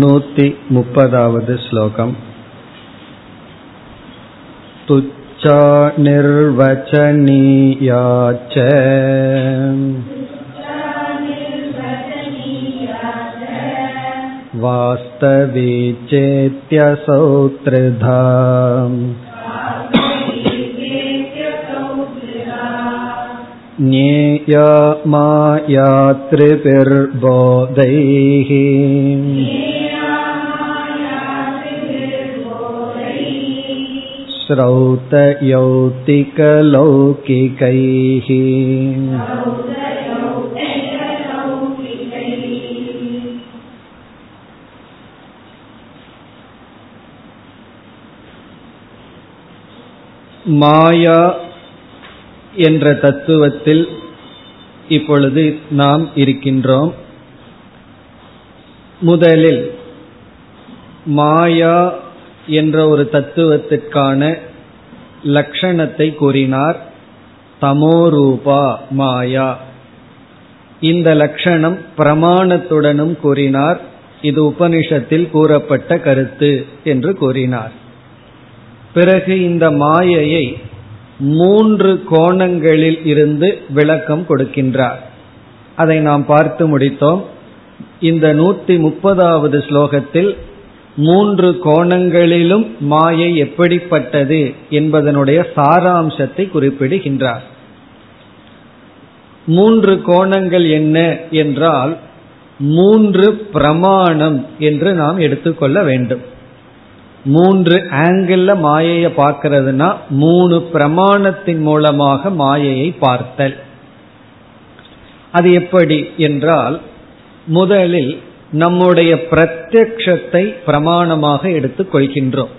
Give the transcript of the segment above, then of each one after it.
नूति मुपदावद् श्लोकम् तुच्छा निर्वचनीया च वास्तवी चेत्यसौ त्रिधा ज्ञेया मायातृभिर्बोधैः श्रौतयौतिकलौकिकैः மாயா என்ற தத்துவத்தில் இப்பொழுது நாம் இருக்கின்றோம் முதலில் மாயா என்ற ஒரு தத்துவத்திற்கான லட்சணத்தை கூறினார். தமோரூபா மாயா. இந்த லட்சணம் பிரமாணத்துடனும் கூறினார். இது உபனிஷத்தில் கூறப்பட்ட கருத்து என்று கூறினார். பிறகு இந்த மாயையை மூன்று கோணங்களில் இருந்து விளக்கம் கொடுக்கின்றார். அதை நாம் பார்த்து முடித்தோம். இந்த நூத்தி முப்பதாவது ஸ்லோகத்தில் மூன்று கோணங்களிலும் மாயை எப்படிப்பட்டது என்பதனுடைய சாராம்சத்தை குறிப்பிடுகின்றார். மூன்று கோணங்கள் என்ன என்றால் மூன்று பிரமாணம் என்று நாம் எடுத்துக்கொள்ள வேண்டும். மூன்று ஆங்கிள் மாயையை பார்க்கிறதுனா மூணு பிரமாணத்தின் மூலமாக மாயையை பார்த்தல். அது எப்படி என்றால் முதலில் நம்முடைய பிரத்யக்ஷத்தை பிரமாணமாக எடுத்துக் கொள்கின்றோம்.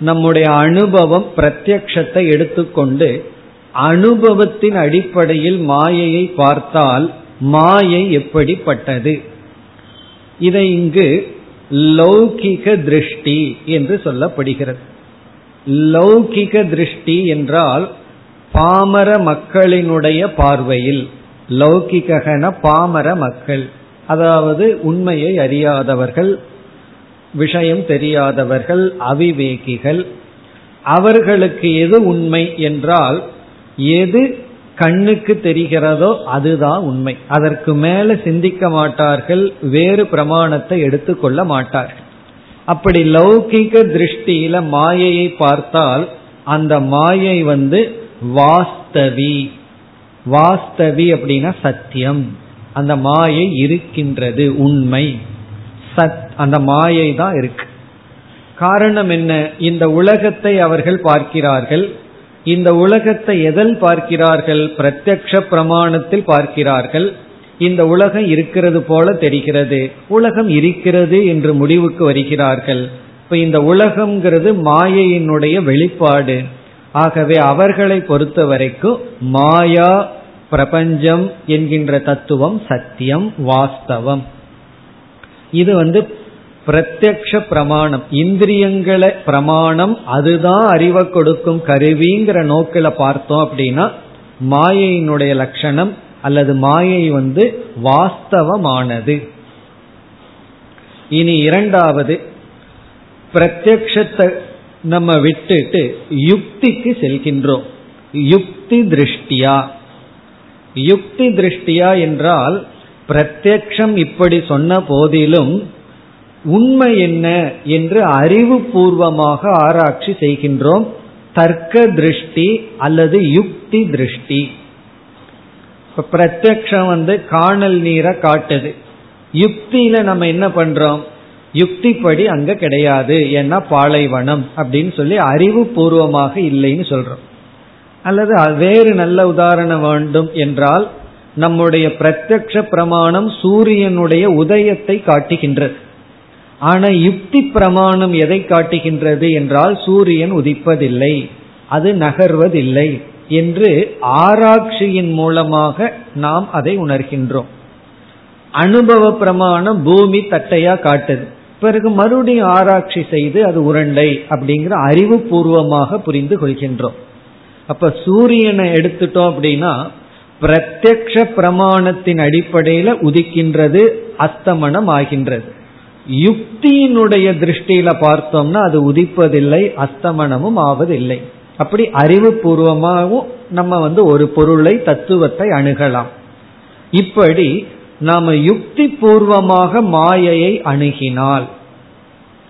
நம்முடைய அனுபவம் பிரத்யக்ஷத்தை எடுத்துக்கொண்டு அனுபவத்தின் அடிப்படையில் மாயையை பார்த்தால் மாயை எப்படிப்பட்டது? இதை இங்கு லௌகிக திருஷ்டி என்று சொல்லப்படுகிறது. லௌகிக திருஷ்டி என்றால் பாமர மக்களினுடைய பார்வையில். லௌகிகன பாமர மக்கள். அதாவது உண்மையை அறியாதவர்கள் விஷயம் தெரியாதவர்கள் அவிவேகிகள் அவர்களுக்கு எது உண்மை என்றால் எது கண்ணுக்கு தெரிகிறதோ அதுதான் உண்மை. அதற்கு மேல சிந்திக்க மாட்டார்கள் வேறு பிரமாணத்தை எடுத்துக்கொள்ள மாட்டார்கள். அப்படி லௌகிக திருஷ்டியில மாயையை பார்த்தால் அந்த மாயை வந்து வாஸ்தவி. வாஸ்தவி அப்படின்னா சத்தியம். அந்த மாயை இருக்கின்றது உண்மை. சத் அந்த மாயை தான் இருக்கு. காரணம் என்ன? இந்த உலகத்தை அவர்கள் பார்க்கிறார்கள். இந்த உலகத்தை எதில் பார்க்கிறார்கள்? பிரத்யக்ஷ பிரமாணத்தில் பார்க்கிறார்கள். இந்த உலகம் இருக்கிறது போல தெரிகிறது. உலகம் இருக்கிறது என்று முடிவுக்கு வருகிறார்கள். இப்ப இந்த உலகம்ங்கிறது மாயையினுடைய வெளிப்பாடு. ஆகவே அவர்களை பொறுத்த வரைக்கும் மாயா பிரபஞ்சம் என்கின்ற தத்துவம் சத்தியம் வாஸ்தவம். இது வந்து பிரத்யக்ஷ பிரமாணம். இந்திரியங்களை பிரமாணம் அதுதான் அறிவை கொடுக்கும் கருவிங்கிற நோக்கில பார்த்தோம் அப்படின்னா மாயையினுடைய லட்சணம் அல்லது மாயை வந்து வாஸ்தவமானது. இனி இரண்டாவது பிரத்யக்ஷத்தை நம்ம விட்டுட்டு யுக்திக்கு செல்கின்றோம். யுக்தி திருஷ்டியா. யுக்தி திருஷ்டியா என்றால் பிரத்யக்ஷம் இப்படி சொன்ன போதிலும் உண்மை என்ன என்று அறிவுபூர்வமாக ஆராய்ச்சி செய்கின்றோம். தர்க்க திருஷ்டி அல்லது யுக்தி திருஷ்டி. பிரத்யக்ஷம் வந்து காணல் நீரை காட்டுது. யுக்தியில நம்ம என்ன பண்றோம்? யுக்திப்படி அங்க கிடையாது. ஏன்னா பாலைவனம் அப்படின்னு சொல்லி அறிவு பூர்வமாக இல்லைன்னு சொல்றோம். அல்லது வேறு நல்ல உதாரணம் வேண்டும் என்றால் நம்முடைய பிரத்யக்ஷ பிரமாணம் சூரியனுடைய உதயத்தை காட்டுகின்றது. ஆனா யுக்தி பிரமாணம் எதை காட்டுகின்றது என்றால் சூரியன் உதிப்பதில்லை அது நகர்வதில்லை என்று ஆராய்ச்சியின் மூலமாக நாம் அதை உணர்கின்றோம். அனுபவ பிரமாணம் பூமி தட்டையா காட்டுது. பிறகு மறுபடியும் ஆராய்ச்சி செய்து அது உருண்டை அப்படிங்கிற அறிவு பூர்வமாக புரிந்து கொள்கின்றோம். அப்ப சூரியனை எடுத்துட்டோம் அப்படின்னா பிரத்யக்ஷ பிரமாணத்தின் அடிப்படையில உதிக்கின்றது அஸ்தமனம் ஆகின்றது. யுக்தியினுடைய திருஷ்டியில பார்த்தோம்னா அது உதிப்பதில்லை அஸ்தமனமும் ஆவதில்லை. அப்படி அறிவுபூர்வமாகவும் நம்ம வந்து ஒரு பொருளை தத்துவத்தை அணுகலாம். இப்படி நாம யுக்தி பூர்வமாக மாயையை அணுகினால்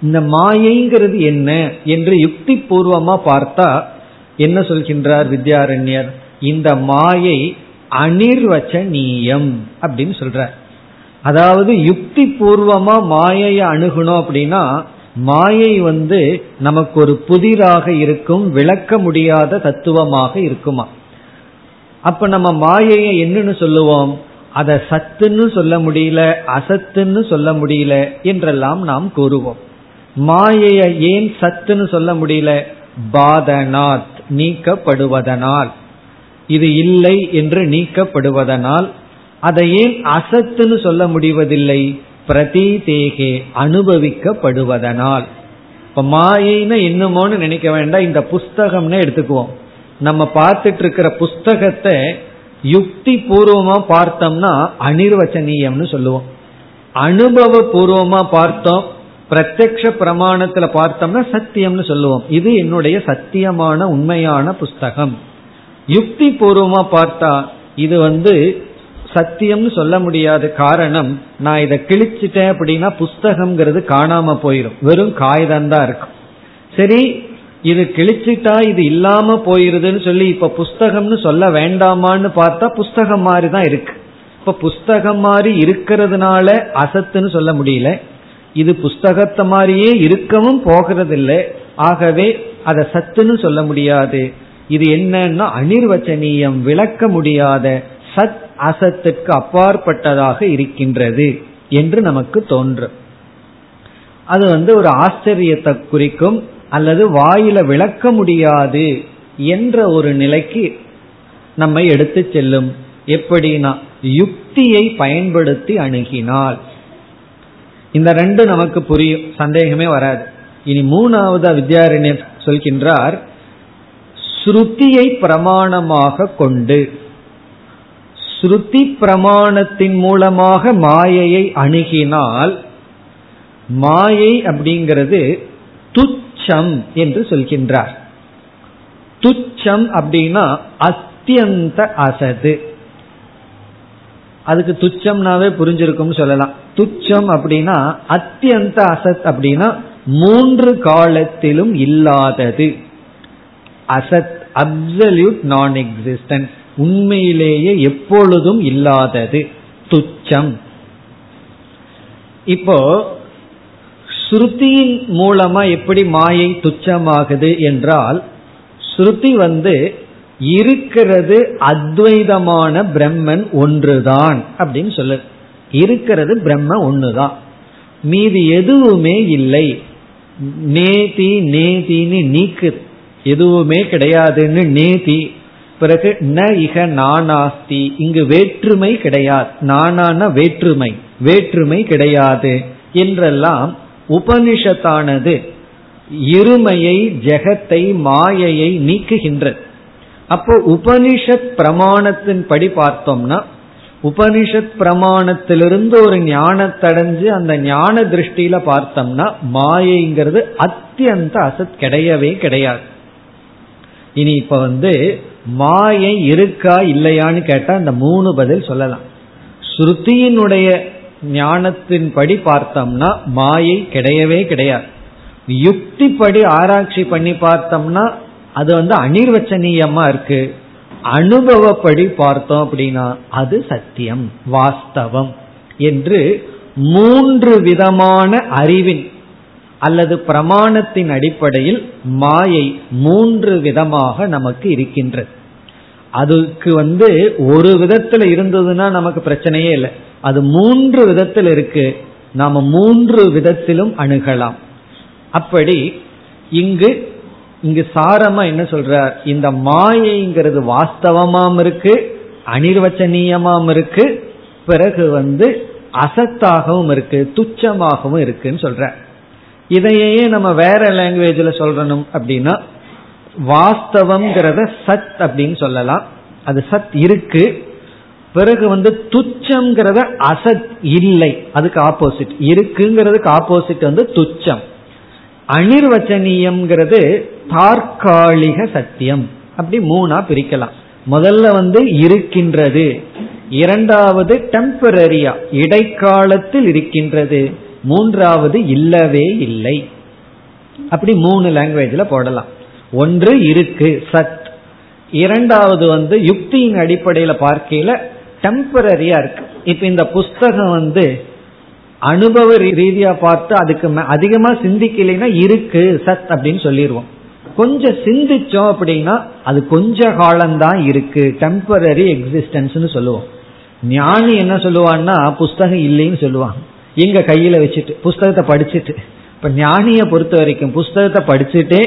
இந்த மாயைங்கிறது என்ன என்று யுக்தி பூர்வமா பார்த்தா என்ன சொல்கின்றார் வித்யாரண்யர்? இந்த மாயை அனிர்வச்சனீயம் அப்படின்னு சொல்றார். அதாவது யுக்தி பூர்வமா மாயையை அணுகணும் அப்படின்னா மாயை வந்து நமக்கு ஒரு புதிராக இருக்கும் விளக்க முடியாத தத்துவமாக இருக்குமா? அப்ப நம்ம மாயையை என்னன்னு சொல்லுவோம்? அதை சத்துன்னு சொல்ல முடியல அசத்துன்னு சொல்ல முடியல என்றெல்லாம் நாம் கூறுவோம். மாயையை ஏன் சத்துன்னு சொல்ல முடியல? பாதனாத். நீக்கப்படுவதனால். இது இல்லை என்று நீக்கப்படுவதனால் அதை ஏன் அசத்துன்னு சொல்ல முடிவதில்லை? பிரதீதேகே அனுபவிக்கப்படுவதனால். இப்ப மாயின்னு என்னமோன்னு நினைக்க வேண்டாம் இந்த புஸ்தகம்னு எடுத்துக்குவோம். நம்ம பார்த்துட்டு இருக்கிற புஸ்தகத்தை யுக்தி பூர்வமா பார்த்தோம்னா அனிர்வச்சனீயம்னு சொல்லுவோம். அனுபவ பூர்வமா பார்த்தோம் பிரத்யக்ஷ பிரமாணத்துல பார்த்தோம்னா சத்தியம்னு சொல்லுவோம். இது என்னுடைய சத்தியமான உண்மையான புஸ்தகம். யுக்தி பூர்வமா பார்த்தா இது வந்து சத்தியம்னு சொல்ல முடியாத காரணம் நான் இதை கிழிச்சிட்டேன் அப்படின்னா புஸ்தகம்ங்கிறது காணாம போயிடும் வெறும் காகிதம் தான் இருக்கும். சரி இது கிழிச்சிட்டா இது இல்லாம போயிருதுன்னு சொல்லி இப்ப புஸ்தகம்னு சொல்ல வேண்டாமான்னு பார்த்தா புஸ்தகம் மாதிரி தான் இருக்கு. இப்ப புஸ்தகம் மாதிரி இருக்கிறதுனால அசத்துன்னு சொல்ல முடியல. இது புஸ்தகத்தை மாதிரியே இருக்கவும் போகிறதில்லை. ஆகவே அதை சத்துன்னு சொல்ல முடியாது. இது என்னன்னா அனிர்வச்சனீயம் விளக்க முடியாத சத் அசத்துக்கு அப்பாற்பட்டதாக இருக்கின்றது என்று நமக்கு தோன்றும். அது வந்து ஒரு ஆச்சரியத்தை குறிக்கும் அல்லது வாயில விளக்க முடியாது என்ற ஒரு நிலைக்கு நம்மை எடுத்து செல்லும். எப்படின்னா யுக்தியை பயன்படுத்தி அணுகினால். இந்த ரெண்டு நமக்கு புரியும் சந்தேகமே வராது. இனி மூணாவது வித்யாரண்யர் சொல்கின்றார் ஸ்ருதியை பிரமாணமாக கொண்டு ஸ்ருதி பிரமாணத்தின் மூலமாக மாயையை அணுகினால் மாயை அப்படிங்கிறது துச்சம் என்று சொல்கின்றார். துச்சம் அப்படின்னா அத்தியந்த அசது. அதுக்கு துச்சம்னாவே புரிஞ்சிருக்கும் சொல்லலாம். துச்சம் அப்படின்னா அத்தியந்த அசத் அப்படின்னா மூன்று காலத்திலும் இல்லாதது. அசத் அப்சல்யூட் நான் எக்ஸிஸ்டன்ஸ் உண்மையிலேயே எப்பொழுதும் இல்லாதது. துச்சம். இப்போ ஸ்ருதியின் மூலமா எப்படி மாயை துச்சமாகுது என்றால் ஸ்ருதி வந்து இருக்கிறது அத்வைதமான பிரம்மன் ஒன்றுதான் அப்படின்னு சொல்லு. இருக்கிறது பிரம்ம ஒன்றுதான் மீது எதுவுமே இல்லை. நேதி நேதின்னு நீக்கு. எதுவுமே கிடையாதுன்னு நேதி. பிறகு ந இக நானாஸ்தி. இங்கு வேற்றுமை கிடையாது. நானான வேற்றுமை. வேற்றுமை கிடையாது என்றெல்லாம் உபனிஷத்தானது இருமையை ஜெகத்தை மாயையை நீக்குகின்றது. அப்போ உபனிஷத் பிரமாணத்தின் படி பார்த்தோம்னா உபனிஷத் பிரமாணத்திலிருந்து ஒரு ஞானத்தடைஞ்சு அந்த ஞான திருஷ்டியில பார்த்தோம்னா மாயைங்கிறது அத்தியந்த அசத் கிடையவே கிடையாது. இனி இப்ப வந்து மாயை இருக்கா இல்லையான்னு கேட்டா அந்த மூணு பதில் சொல்லலாம். ஸ்ருதியினுடைய ஞானத்தின்படி பார்த்தோம்னா மாயை கிடையவே கிடையாது. யுக்திப்படி ஆராய்ச்சி பண்ணி பார்த்தோம்னா அது வந்து அனிர்வச்சனீயமா இருக்கு. அனுபவப்படி பார்த்தோம் அப்படின்னா அது சத்தியம் வாஸ்தவம் என்று மூன்று விதமான அறிவின் அல்லது பிரமாணத்தின் அடிப்படையில் மாயை மூன்று விதமாக நமக்கு இருக்கின்றது. அதுக்கு வந்து ஒரு விதத்துல இருந்ததுன்னா நமக்கு பிரச்சனையே இல்லை. அது மூன்று விதத்தில் இருக்கு. நாம மூன்று விதத்திலும் அணுகலாம். அப்படி இங்கு இங்கு சாரமா என்ன சொல்றார்? இந்த மாயைங்கிறது வாஸ்தவமாம் இருக்கு அனிர்வச்சனீயமாம் இருக்கு பிறகு வந்து அசத்தாகவும் இருக்கு துச்சமாகவும் இருக்குன்னு சொல்ற இதையே நம்ம வேற லாங்குவேஜில் சொல்லணும் அப்படின்னா வாஸ்தவம்ங்கிறத சத் அப்படின்னு சொல்லலாம். அது சத் இருக்கு பிறகு வந்து துச்சம்ங்கிறத அசத் இல்லை அதுக்கு ஆப்போசிட் இருக்குங்கிறதுக்கு ஆப்போசிட் வந்து துச்சம். அனிர்வச்சனீயம்ங்கிறது தற்காலிக சத்தியம். அப்படி மூணா பிரிக்கலாம். முதல்ல வந்து இருக்கின்றது. இரண்டாவது டெம்பரரியா இடைக்காலத்தில் இருக்கின்றது. மூன்றாவது இல்லவே இல்லை. அப்படி மூணு லாங்குவேஜ்ல போடலாம். ஒன்று இருக்கு சத். இரண்டாவது வந்து யுக்தியின் அடிப்படையில பார்க்கையில டெம்பரரியா இருக்கு. இப்ப இந்த புஸ்தகம் வந்து அனுபவ ரீதியா பார்த்து அதுக்கு அதிகமா சிந்திக்கலைன்னா இருக்கு சத் அப்படின்னு சொல்லிடுவோம் கொஞ்சம் சிந்திச்சோம் அப்படின்னா அது கொஞ்ச காலம்தான் இருக்கு டெம்பரரி எக்ஸிஸ்டன்ஸ்னு சொல்லுவோம். ஞானி என்ன சொல்லுவான்னா புஸ்தகம் இல்லைன்னு சொல்லுவாங்க. எங்க கையில வச்சுட்டு புஸ்தகத்தை படிச்சுட்டு. இப்ப ஞானிய பொறுத்த வரைக்கும் புஸ்தகத்தை படிச்சுட்டே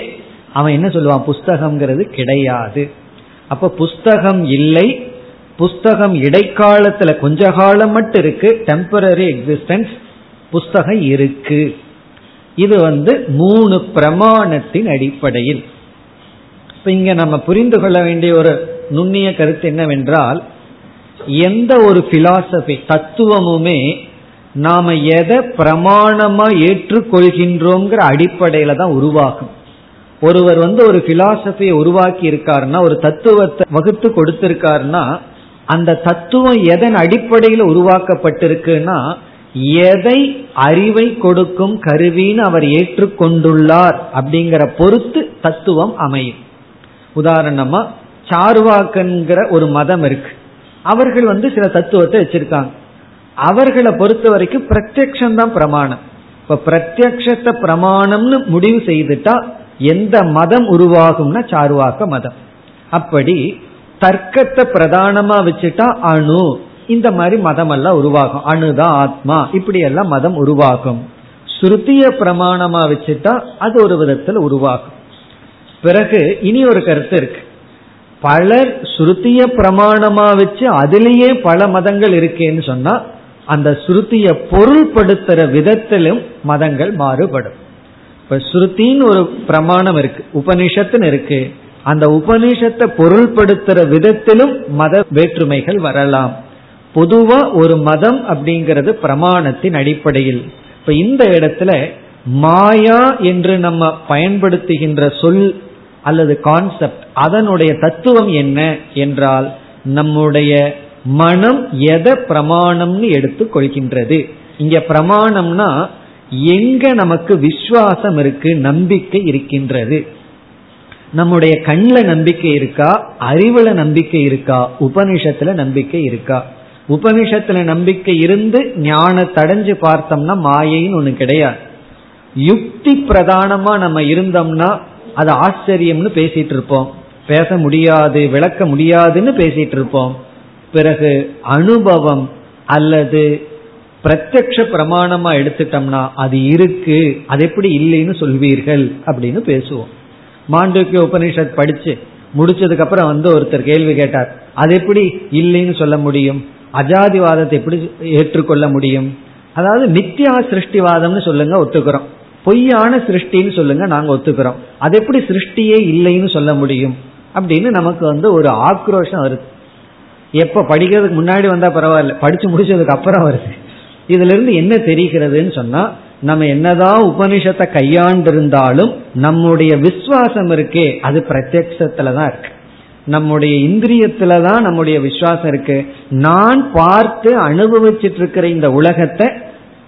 அவன் என்ன சொல்லுவான்? புஸ்தகம்ங்கிறது கிடையாது. அப்ப புஸ்தகம் இல்லை புஸ்தகம் இடைக்காலத்துல கொஞ்ச காலம் மட்டும் இருக்கு டெம்பரரி எக்ஸிஸ்டன்ஸ் புஸ்தகம் இருக்கு. இது வந்து மூணு பிரமாணத்தின் அடிப்படையில். இப்ப இங்க நம்ம புரிந்து கொள்ள வேண்டிய ஒரு நுண்ணிய கருத்து என்னவென்றால் எந்த ஒரு பிலாசபி தத்துவமுமே நாம எதை பிரமாணமா ஏற்றுக்கொள்கின்றோங்கிற அடிப்படையில தான் உருவாகும். ஒருவர் வந்து ஒரு பிலாசபியை உருவாக்கி இருக்காருன்னா ஒரு தத்துவத்தை வகுத்து கொடுத்திருக்காருன்னா அந்த தத்துவம் எதன் அடிப்படையில் உருவாக்கப்பட்டிருக்குன்னா எதை அறிவை கொடுக்கும் கருவின்னு அவர் ஏற்றுக்கொண்டுள்ளார் அப்படிங்கிற பொறுத்து தத்துவம் அமையும். உதாரணமா சார்வாக்கன்கிற ஒரு மதம் இருக்கு. அவர்கள் வந்து சில தத்துவத்தை வச்சிருக்காங்க. அவர்களை பொறுத்த வரைக்கும் பிரத்யக்ஷம் தான் பிரமாணம். இப்ப பிரத்யக்ஷத்தை பிரமாணம்னு முடிவு செய்துட்டா எந்த மதம் உருவாகும்னா சார்வாக்க மதம். அப்படி தர்க்கத்தை பிரதானமா வச்சுட்டா அணு. இந்த மாதிரி மதம் எல்லாம் உருவாகும். அணுதான் ஆத்மா இப்படி எல்லாம் மதம் உருவாகும். ஸ்ருதிய பிரமாணமா வச்சுட்டா அது ஒரு விதத்தில் உருவாகும். பிறகு இனி ஒரு கருத்து இருக்கு. பலர் ஸ்ருதிய பிரமாணமா வச்சு அதிலேயே பல மதங்கள் இருக்கேன்னு சொன்னா அந்த ஸ்ருதிய பொருள்படுத்துற விதத்திலும் மதங்கள் மாறுபடும். இப்ப ஸ்ருத்தின்னு ஒரு பிரமாணம் இருக்கு உபனிஷத்துன்னு இருக்கு. அந்த உபனிஷத்தை பொருள்படுத்துற விதத்திலும் மத வேற்றுமைகள் வரலாம். பொதுவா ஒரு மதம் அப்படிங்கிறது பிரமாணத்தின் அடிப்படையில். இப்ப இந்த இடத்துல மாயா என்று நம்ம பயன்படுத்துகின்ற சொல் அல்லது கான்செப்ட் அதனுடைய தத்துவம் என்ன என்றால் நம்முடைய மனம் எதை பிரமாணம்னு எடுத்துக் கொள்கின்றது. இங்க பிரமாணம்னா எங்க நமக்கு விசுவாசம் இருக்கு நம்பிக்கை இருக்கின்றது. நம்முடைய கண்ணில் நம்பிக்கை இருக்கா அறிவுல நம்பிக்கை இருக்கா உபனிஷத்துல நம்பிக்கை இருக்கா. உபனிஷத்துல நம்பிக்கை இருந்து ஞான தடைஞ்சு பார்த்தோம்னா மாயைன்னு ஒண்ணு கிடையாது. யுக்தி பிரதானமா நம்ம இருந்தோம்னா அது ஆச்சரியம்னு பேசிட்டு இருப்போம். பேச முடியாது விளக்க முடியாதுன்னு பேசிட்டு இருப்போம். பிறகு அனுபவம் அல்லது பிரத்யக்ஷ பிரமாணமா எடுத்துட்டோம்னா அது இருக்கு அது எப்படி இல்லைன்னு சொல்வீர்கள் அப்படின்னு பேசுவோம். மாண்டூக்கிய உபனிஷத் படிச்சு முடிச்சதுக்கு அப்புறம் வந்து ஒருத்தர் கேள்வி கேட்டார். அது எப்படி இல்லைன்னு சொல்ல முடியும்? அஜாதிவாதத்தை எப்படி ஏற்றுக்கொள்ள முடியும்? அதாவது நித்யா சிருஷ்டிவாதம்னு சொல்லுங்க ஒத்துக்கிறோம். பொய்யான சிருஷ்டின்னு சொல்லுங்க நாங்க ஒத்துக்கிறோம். அது எப்படி சிருஷ்டியே இல்லைன்னு சொல்ல முடியும்? அப்படின்னு நமக்கு வந்து ஒரு ஆக்ரோஷம் வருது. எப்ப படிக்கிறதுக்கு முன்னாடி வந்தா பரவாயில்ல படிச்சு முடிச்சதுக்கு அப்புறம் வருது. இதுல இருந்து என்ன தெரிகிறதுன்னு சொன்னா நம்ம என்னதான் உபனிஷத்தை கையாண்டிருந்தாலும் நம்முடைய விசுவாசம் இருக்கே அது பிரத்யத்துல தான் இருக்கு. நம்முடைய இந்திரியத்துல தான் நம்முடைய விசுவாசம் இருக்கு. நான் பார்த்து அனுபவிச்சிட்டு இருக்கிற இந்த உலகத்தை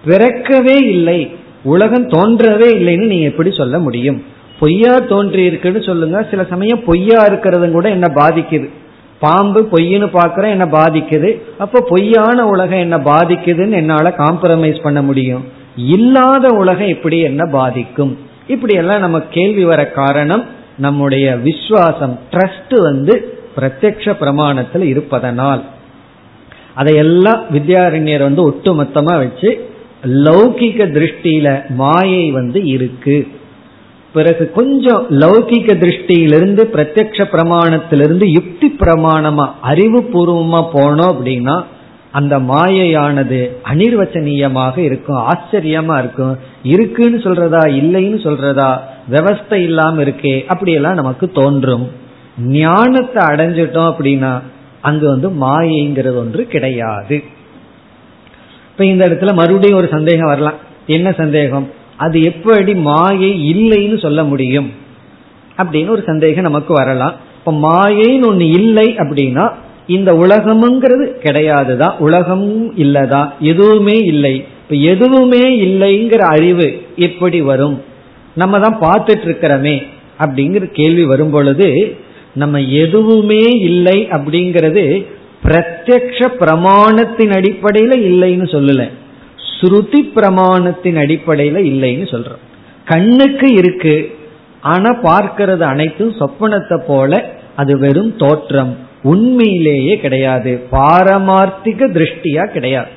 பிறக்கவே இல்லை. உலகம் தோன்றவே இல்லைன்னு நீங்க எப்படி சொல்ல முடியும்? பொய்யா தோன்றி இருக்குன்னு சொல்லுங்க. சில சமயம் பொய்யா இருக்கிறது கூட என்ன பாதிக்குது? பாம்பு பொய்ன்னு பாக்குற என்ன பாதிக்குது? அப்ப பொய்யான உலகம் என்ன பாதிக்குதுன்னு என்னால காம்ப்ரமைஸ் பண்ண முடியும்? இல்லாத உலகம் எப்படி என்ன பாதிக்கும்? இப்படி எல்லாம் நம்ம கேள்வி வர காரணம் நம்முடைய விஸ்வாசம் ட்ரஸ்ட் வந்து பிரத்யக்ஷ பிரமாணத்தில் இருப்பதனால். அதையெல்லாம் வித்யாரண்யர் வந்து ஒட்டுமொத்தமா வச்சு லௌகிக திருஷ்டியில மாயை வந்து இருக்கு. பிறகு கொஞ்சம் லௌகிக திருஷ்டியிலிருந்து பிரத்யக்ஷ பிரமாணத்திலிருந்து யுக்தி பிரமாணமா அறிவு பூர்வமா போனோம் அப்படின்னா அந்த மாயையானது அனிர்வச்சனீயமாக இருக்கும் ஆச்சரியமா இருக்கும். இருக்குன்னு சொல்றதா இல்லைன்னு சொல்றதா விவஸ்தை இல்லாம இருக்கே அப்படியெல்லாம் நமக்கு தோன்றும். ஞானத்தை அடைஞ்சிட்டோம் அப்படின்னா அங்கு வந்து மாயைங்கிறது ஒன்று கிடையாது. இப்ப இந்த இடத்துல மறுபடியும் ஒரு சந்தேகம் வரலாம். என்ன சந்தேகம்? அது எப்படி மாயை இல்லைன்னு சொல்ல முடியும்? அப்படின்னு ஒரு சந்தேகம் நமக்கு வரலாம். இப்ப மாயைன்னு ஒன்று இல்லை அப்படின்னா இந்த உலகம்ங்கிறது கிடையாதுதான். உலகம் இல்லதான் எதுவுமே இல்லை. இப்ப எதுவுமே இல்லைங்கிற அறிவு எப்படி வரும். நம்ம தான் பார்த்துட்டு இருக்கிறோமே அப்படிங்கிற கேள்வி வரும் பொழுது நம்ம எதுவுமே இல்லை அப்படிங்கிறது பிரத்யக்ஷ பிரமாணத்தின் அடிப்படையில இல்லைன்னு சொல்லல. ஸ்ருதி பிரமாணத்தின் அடிப்படையில இல்லைன்னு சொல்றோம். கண்ணுக்கு இருக்கு. ஆனா பார்க்கிறது அனைத்தும் சொப்பனத்தை போல அது வெறும் தோற்றம். உண்மையிலேயே கிடையாது. பாரமார்த்திக திருஷ்டியா கிடையாது.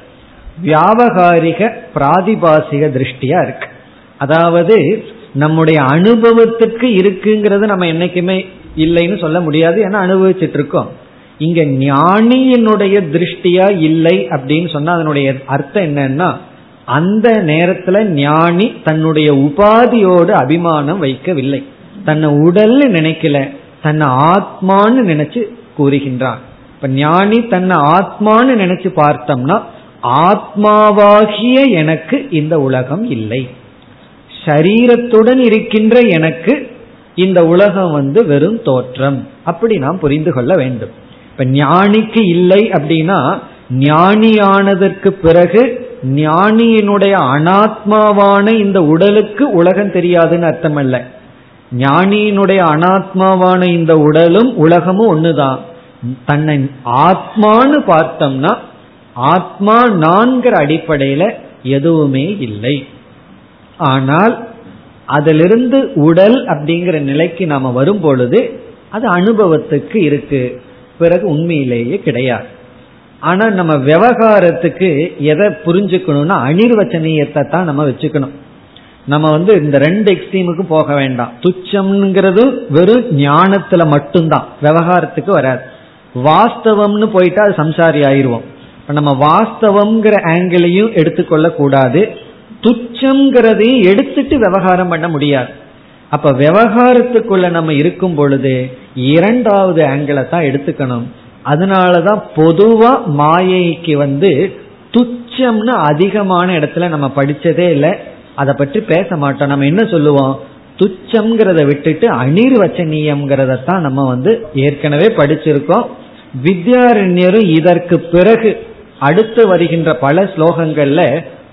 வியாபகாரிக பிராதிபாசிக திருஷ்டியா இருக்கு. அதாவது நம்முடைய அனுபவத்துக்கு இருக்குங்கிறது நம்ம என்னைக்குமே இல்லைன்னு சொல்ல முடியாது. ஏன்னா அனுபவிச்சுட்டு இருக்கோம் இங்க ஞானியினுடைய திருஷ்டியா இல்லை அப்படின்னு சொன்னா அதனுடைய அர்த்தம் என்னன்னா அந்த நேரத்துல ஞானி தன்னுடைய உபாதியோடு அபிமானம் வைக்கவில்லை. தன்னை உடல்னு நினைக்கல. தன்னை ஆத்மான்னு நினைச்சு கூறுகின்றான் இப்ப ஞானி தன்னை ஆத்மான்னு நினைச்சு பார்த்தோம்னா ஆத்மாவாகிய எனக்கு இந்த உலகம் இல்லை. சரீரத்துடன் இருக்கின்ற எனக்கு இந்த உலகம் வந்து வெறும் தோற்றம். அப்படி நாம் புரிந்து கொள்ள வேண்டும். இப்ப ஞானிக்கு இல்லை அப்படின்னா ஞானியானதற்கு பிறகு ஞானியினுடைய அனாத்மாவான இந்த உடலுக்கு உலகம் தெரியாதுன்னு அர்த்தம் அல்ல ஞானியினுடைய அனாத்மாவான இந்த உடலும் உலகமும் ஒண்ணுதான். தன்னை ஆத்மான்னு பார்த்தோம்னா ஆத்மா நான்கிற அடிப்படையில எதுவுமே இல்லை. ஆனால் அதிலிருந்து உடல் அப்படிங்கிற நிலைக்கு நாம வரும் பொழுது அது அனுபவத்துக்கு இருக்கு. பிறகு உண்மையிலேயே கிடையாது. ஆனா நம்ம விவகாரத்துக்கு எதை புரிஞ்சுக்கணும்னா அனிர்வச்சனீயத்தை தான் நம்ம வச்சுக்கணும். நம்ம வந்து இந்த ரெண்டு எக்ஸ்ட்ரீமுக்கு போக வேண்டாம். துச்சம்ங்கிறது வெறும் ஞானத்துல மட்டும்தான். விவகாரத்துக்கு வராது. வாஸ்தவம்னு போயிட்டா அது சம்சாரி ஆயிடுவோம் நம்ம வாஸ்தவம்ங்கிற ஆங்கிளையும் எடுத்துக்கொள்ள கூடாது துச்சம்ங்கிறதையும் எடுத்துட்டு விவகாரம் பண்ண முடியாது. அப்ப விவகாரத்துக்குள்ள நம்ம இருக்கும் பொழுது இரண்டாவது ஆங்கிளை தான் எடுத்துக்கணும். அதனாலதான் பொதுவா மாயைக்கு வந்து துச்சம்னு அதிகமான இடத்துல நம்ம படிச்சதே இல்லை. அதை பற்றி பேச மாட்டோம். நம்ம என்ன சொல்லுவோம்? துச்சம்ங்கிறத விட்டுட்டு அனிர்வச்சனீயம்ங்கிறத தான் நம்ம வந்து ஏற்கனவே படிச்சிருக்கோம். வித்யாரண்யரும் இதற்கு பிறகு அடுத்து வருகின்ற பல ஸ்லோகங்கள்ல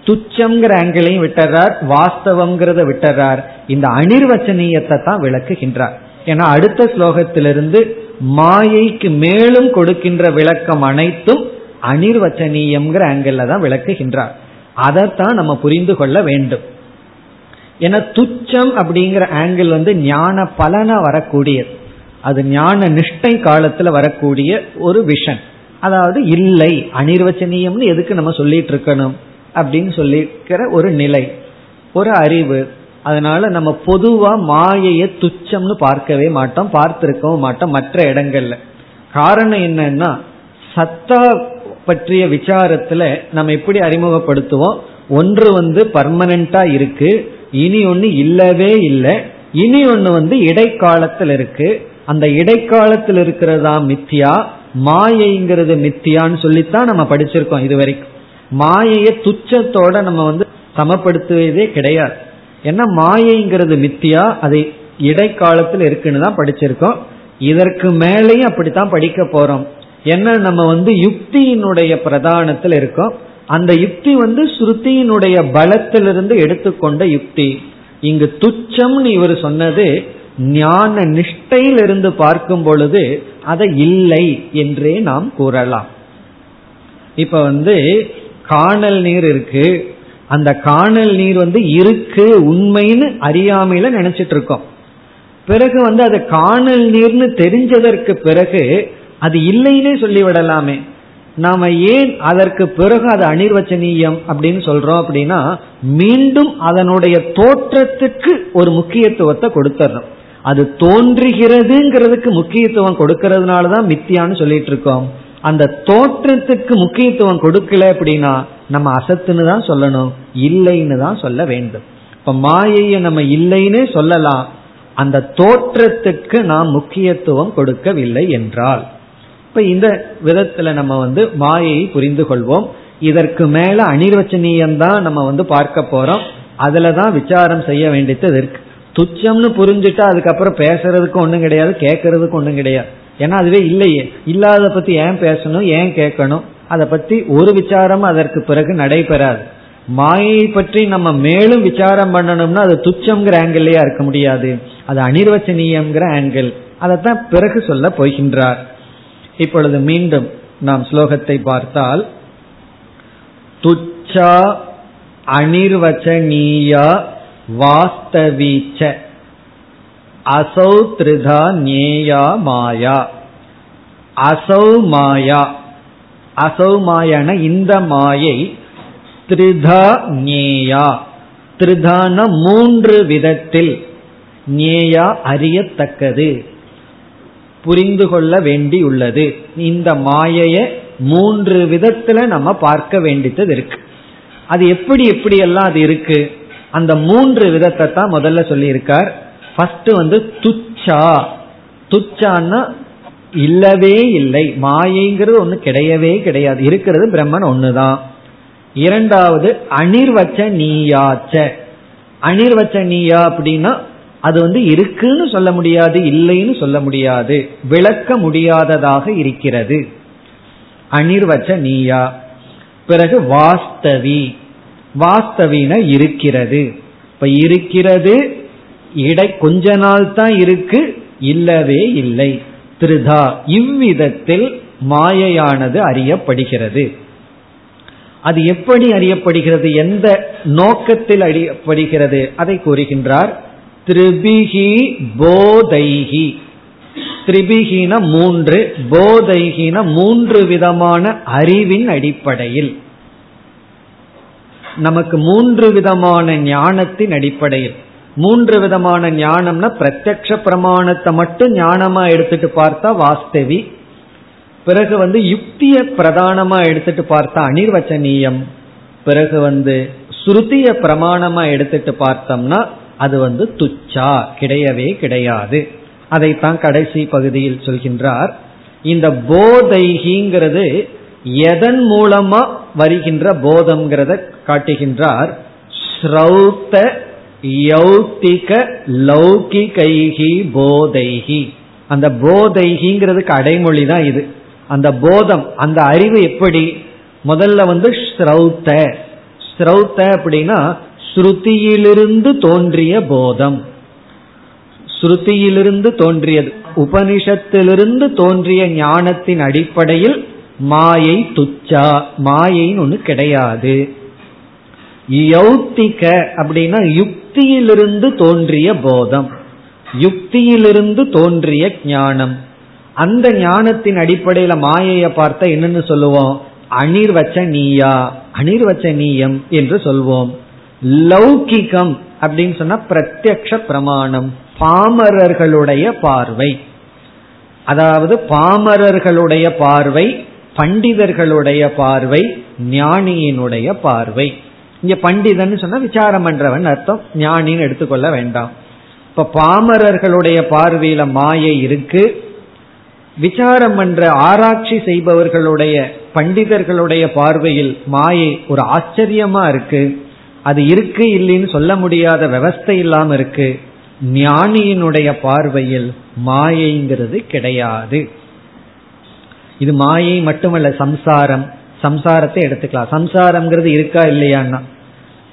துச்சம்ங்கிற ஆங்கிளையும் விட்டுறார் வாஸ்தவம்ங்கிறத விட்டுறார். இந்த அனிர்வச்சனீயத்தை தான் விளக்குகின்றார். ஏன்னா அடுத்த ஸ்லோகத்திலிருந்து மாயைக்கு மேலும் கொடுக்கின்ற விளக்கம் அனைத்தும் அனிர்வச்சனீயம்ங்கிற ஆங்கிள் தான் விளக்குகின்றார். அதைத்தான் நம்ம புரிந்து கொள்ள வேண்டும். ஏன்னா துச்சம் அப்படிங்கிற ஆங்கிள் வந்து ஞான பலனா வரக்கூடியது. அது ஞான நிஷ்டை காலத்துல வரக்கூடிய ஒரு விஷன் அதாவது இல்லை அனிர்வச்சனீயம்னு எதுக்கு நம்ம சொல்லிட்டு இருக்கணும் அப்படின்னு சொல்லியிருக்கிற ஒரு நிலை ஒரு அறிவு. அதனால நம்ம பொதுவா மாயைய துச்சம்னு பார்க்கவே மாட்டோம் பார்த்திருக்கவும் மாட்டோம் மற்ற இடங்கள்ல. காரணம் என்னன்னா சத்தா பற்றிய விசாரத்துல நம்ம எப்படி அறிமுகப்படுத்துவோம்? ஒன்று வந்து பர்மனண்டா இருக்கு இனி ஒன்னு இல்லவே இல்லை. இனி ஒன்னு வந்து இடைக்காலத்தில் இருக்கு. அந்த இடைக்காலத்தில் இருக்கிறதா மித்தியா? மாயைங்கிறது மித்தியான்னு சொல்லித்தான் நம்ம படிச்சிருக்கோம் இது வரைக்கும் மாயைய துச்சத்தோட நம்ம வந்து சமப்படுத்துவதே கிடையாது. ஏன்னா மாயைங்கிறது மித்தியா அதை இடைக்காலத்தில் இருக்குன்னு தான் படிச்சிருக்கோம். இதற்கு மேலேயும் அப்படித்தான் படிக்க போறோம். ஏன்னா நம்ம வந்து யுக்தியினுடைய பிரதானத்தில் இருக்கோம். அந்த யுக்தி வந்து ஸ்ருதியினுடைய பலத்திலிருந்து எடுத்துக்கொண்ட யுக்தி. இங்கு துச்சம்னு இவர் சொன்னது ஞான நிஷ்டையிலிருந்து பார்க்கும் பொழுது அதை இல்லை என்றே நாம் கூறலாம். இப்ப வந்து காணல் நீர் இருக்கு. அந்த காணல் நீர் வந்து இருக்கு உண்மைன்னு அறியாமையில நினைச்சிட்டு இருக்கோம் பிறகு வந்து அது காணல் நீர்னு தெரிஞ்சதற்கு பிறகு அது இல்லைன்னே சொல்லிவிடலாமே. நாம ஏன் அதற்கு பிறகு அது அனிர்வச்சனீயம் அப்படின்னு சொல்றோம் அப்படின்னா மீண்டும் அதனுடைய தோற்றத்துக்கு ஒரு முக்கியத்துவத்தை கொடுத்துறோம் அது தோன்றுகிறதுங்கிறதுக்கு முக்கியத்துவம் கொடுக்கறதுனால தான் மித்தியான்னு சொல்லிட்டு இருக்கோம் அந்த தோற்றத்துக்கு முக்கியத்துவம் கொடுக்கல அப்படின்னா நம்ம அசத்துன்னு தான் சொல்லணும் இல்லைன்னு தான் சொல்ல வேண்டும். இப்ப மாயையை நம்ம இல்லைன்னு சொல்லலாம். அந்த தோற்றத்துக்கு நாம் முக்கியத்துவம் கொடுக்கவில்லை என்றால். இப்ப இந்த விதத்துல நம்ம வந்து மாயையை புரிந்து கொள்வோம். இதற்கு மேல அனிர்வச்சனீயம் தான் நம்ம வந்து பார்க்க போறோம். அதுலதான் விசாரம் செய்ய வேண்டியது இருக்கு. துச்சம்னு புரிஞ்சுட்டா அதுக்கப்புறம் பேசுறதுக்கு ஒண்ணும் கிடையாது கேட்கறதுக்கு ஒண்ணும் கிடையாது. ஏன்னா அதுவே இல்லையே. இல்லாத பத்தி ஏன் பேசணும் ஏன் கேட்கணும்? அதை பத்தி ஒரு விசாரம் அதற்கு பிறகு நடைபெறாது. மாயை பற்றி நம்ம மேலும் விசாரம் பண்ணணும்னா அது துச்சம்ங்கிற ஆங்கிள்லயா இருக்க முடியாது. அது அனிர்வச்சனீயம்ங்கிற ஆங்கிள் அதைத்தான் பிறகு சொல்ல போகின்றார். இப்பொழுது மீண்டும் நாம் ஸ்லோகத்தை பார்த்தால் துச்சா அனிர்வச்சனீயா வாஸ்தவீச்ச அசௌ திருதா நேயா மாயா அசௌ மாயா அசௌ மாயான இந்த மாயை த்ரிதா நேயா த்ரிதான மூன்று விதத்தில் நேயா அறியத்தக்கது. புரிந்து கொள்ள வேண்டியுள்ளது. இந்த மாயைய மூன்று விதத்துல நம்ம பார்க்க வேண்டியது இருக்கு. அது எப்படி எப்படி எல்லாம் அது இருக்கு? அந்த மூன்று விதத்தை தான் முதல்ல சொல்லி இருக்கார் ஃபர்ஸ்ட் வந்து துச்சா. துச்சான்னா இல்லவே இல்லை. மாயைங்கிறது ஒண்ணு கிடையவே கிடையாது. இருக்கிறது பிரம்மன் ஒண்ணுதான். இரண்டாவது அனிர்வச்ச நீயாச்ச. அனிர்வச்ச நீயா அப்படின்னா அது வந்து இருக்குன்னு சொல்ல முடியாது இல்லைன்னு சொல்ல முடியாது. விளக்க முடியாததாக இருக்கிறது. அனிர்வச்ச நீயா. பிறகு வாஸ்தவி. வாஸ்தவின இருக்கிறது. இப்ப இருக்கிறது இடை கொஞ்ச நாள் தான் இருக்கு இல்லவே இல்லை. திருதா. இவ்விதத்தில் மாயையானது அறியப்படுகிறது. அது எப்படி அறியப்படுகிறது? எந்த நோக்கத்தில் அறியப்படுகிறது? அதை கூறுகின்றார் திரிபிகி போதைகி திரிபிகின மூன்று போதைகின மூன்று விதமான அறிவின் அடிப்படையில். நமக்கு மூன்று விதமான ஞானத்தின் அடிப்படையில். மூன்று விதமான ஞானம்னா பிரத்யக்ஷ பிரமாணத்தை மட்டும் ஞானமா எடுத்துட்டு பார்த்தா வாஸ்தவி. பிறகு வந்து யுக்திய பிரதானமா எடுத்துட்டு பார்த்தா அனிர்வச்சனீயம். பிறகு வந்து ஸ்ருதிய பிரமாணமா எடுத்துட்டு பார்த்தோம்னா அது வந்து துச்சா கிடையவே கிடையாது. அதைத்தான் கடைசி பகுதியில் சொல்கின்றார். இந்த போதைகிங்கிறது எதன் மூலமா வருகின்ற போதம்ங்கிறத காட்டுகின்றார். ஸ்ரௌத்த யௌத்திக லௌகிகைகி போதைகி. அந்த போதைகிங்கிறதுக்கு அடைமொழி தான் இது. அந்த போதம் அந்த அறிவு எப்படி? முதல்ல வந்து ஸ்ரௌத்த. ஸ்ரௌத்த அப்படின்னா ஸ்ருதியிலிருந்து தோன்றிய போதம். ஸ்ருதியிலிருந்து தோன்றியது. உபனிஷத்திலிருந்து தோன்றிய ஞானத்தின் அடிப்படையில் மாயை துச்சா மாயைன்னு ஒன்று கிடையாது. யௌத்திக அப்படின்னா யுக்தியிலிருந்து தோன்றிய போதம். யுக்தியிலிருந்து தோன்றிய ஞானம். அந்த ஞானத்தின் அடிப்படையில மாயைய பார்த்தா என்னன்னு சொல்லுவோம்? அனிர்வச்ச நீயா அனிர்வச்ச நீயம் என்று சொல்வோம். லௌகிகம் அப்படின்னு சொன்னா பிரத்யக்ஷ பிரமாணம் பாமரர்களுடைய பார்வை. அதாவது பாமரர்களுடைய பார்வை பண்டிதர்களுடைய பார்வை ஞானியினுடைய பார்வை. இங்க பண்டிதன் சொன்னா விசாரம் பண்றவன் அர்த்தம் ஞானின்னு எடுத்துக்கொள்ள வேண்டாம். இப்ப பாமரர்களுடைய பார்வையில மாயை இருக்கு. விசாரம் பண்ற ஆராய்ச்சி செய்பவர்களுடைய பண்டிதர்களுடைய பார்வையில் மாயை ஒரு ஆச்சரியமா இருக்கு. அது இருக்கு இல்லைன்னு சொல்ல முடியாத விவஸ்தை இல்லாம இருக்கு. ஞானியினுடைய பார்வையில் மாயைங்கிறது கிடையாது. இது மாயை மட்டுமல்ல சம்சாரம். சம்சாரத்தை எடுத்துக்கலாம். சம்சாரம்ங்கிறது இருக்கா இல்லையான்னா?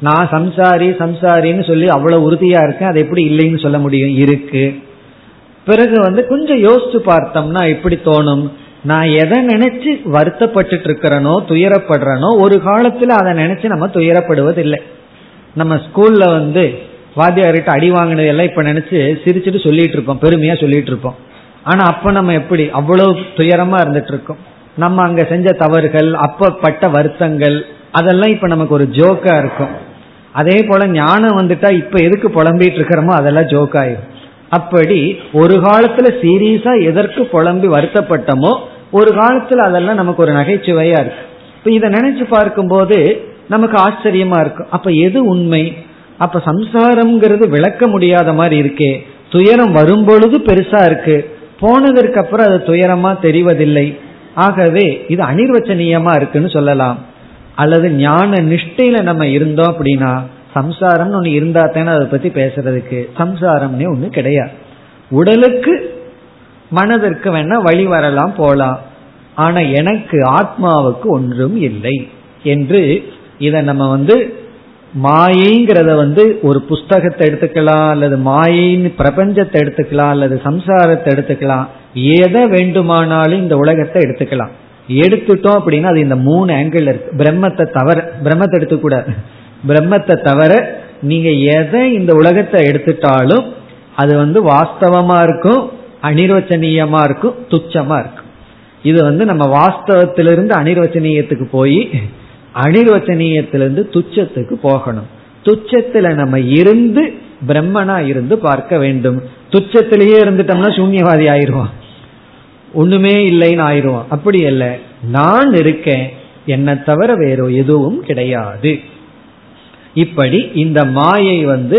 நான் சம்சாரி சம்சாரின்னு சொல்லி அவ்வளவு உறுதியா இருக்கேன் அது எப்படி இல்லைன்னு சொல்ல முடியும்? இருக்கு. பிறகு வந்து கொஞ்சம் யோசிச்சு பார்த்தோம்னா எப்படி தோணும்? நான் எதை நினைச்சு வருத்தப்பட்டு இருக்கிறனோ துயரப்படுறனோ ஒரு காலத்துல அதை நினைச்சு நம்ம துயரப்படுவதில்லை. நம்ம ஸ்கூல்ல வந்து வாத்தியார்கிட்ட அடி வாங்கினது எல்லாம் இப்ப நினைச்சு சிரிச்சுட்டு சொல்லிட்டு இருப்போம் பெருமையா சொல்லிட்டு இருப்போம் ஆனா அப்ப நம்ம எப்படி அவ்வளவு துயரமா இருந்துட்டு இருக்கோம் நம்ம அங்க செஞ்ச தவறுகள் அப்பப்பட்ட வருத்தங்கள் அதெல்லாம் இப்ப நமக்கு ஒரு ஜோக்கா இருக்கும். அதே போல ஞானம் வந்துட்டா இப்ப எதுக்கு புலம்பிட்டு இருக்கிறோமோ அதெல்லாம் ஜோக் ஆயிரும். அப்படி ஒரு காலத்துல சீரியஸா எதற்கு புலம்பி வருத்தப்பட்டமோ ஒரு காலத்துல அதெல்லாம் நமக்கு ஒரு நகைச்சுவையா இருக்கு. இப்ப இதை நினைச்சு பார்க்கும்போது நமக்கு ஆச்சரியமா இருக்கும் அப்ப எது உண்மை? அப்ப சம்சாரம்ங்கிறது விளக்க முடியாத மாதிரி இருக்கே. துயரம் வரும்பொழுது பெருசா இருக்கு. போனதற்கு அப்புறம் அது துயரமா தெரிவதில்லை. ஆகவே இது அனிர்வச்சனீயமா இருக்குன்னு சொல்லலாம். அல்லது ஞான நிஷ்டையில நம்ம இருந்தோம் அப்படின்னா சம்சாரம்னு ஒன்று இருந்தா தானே அதை பத்தி பேசுறதுக்கு. சம்சாரம்னே ஒன்று கிடையாது. உடலுக்கு மனதிற்கு வேணா வழி வரலாம் போலாம். ஆனா எனக்கு ஆத்மாவுக்கு ஒன்றும் இல்லை என்று இதை நம்ம வந்து மாயைங்கிறத வந்து ஒரு புஸ்தகத்தை எடுத்துக்கலாம் அல்லது மாயைன்னு பிரபஞ்சத்தை எடுத்துக்கலாம் அல்லது சம்சாரத்தை எடுத்துக்கலாம். எதை வேண்டுமானாலும் இந்த உலகத்தை எடுத்துக்கலாம். எடுத்துட்டோம் அப்படின்னா அது இந்த மூணு ஆங்கிள் இருக்கு. பிரம்மத்தை தவிர பிரம்மத்தை எடுத்துக்கூடாது பிரம்மத்தை தவிர நீங்க எதை இந்த உலகத்தை எடுத்துட்டாலும் அது வந்து வாஸ்தவமா இருக்கும் அனிர்வச்சனீயமா இருக்கும் துச்சமா இருக்கும் இது வந்து நம்ம வாஸ்தவத்திலிருந்து அனிர்வச்சனீயத்துக்கு போய் அனிர்வச்சனீயத்திலிருந்து துச்சத்துக்கு போகணும். துச்சத்துல நம்ம இருந்து பிரம்மனா இருந்து பார்க்க வேண்டும். துச்சத்திலேயே இருந்துட்டோம்னா சூன்யவாதி ஆயிடுவான். ஒண்ணுமே இல்லைன்னு ஆயிடுவோம் அப்படி இல்லை நான் இருக்கேன். என்னை தவிர வேற எதுவும் கிடையாது. இப்படி இந்த மாயை வந்து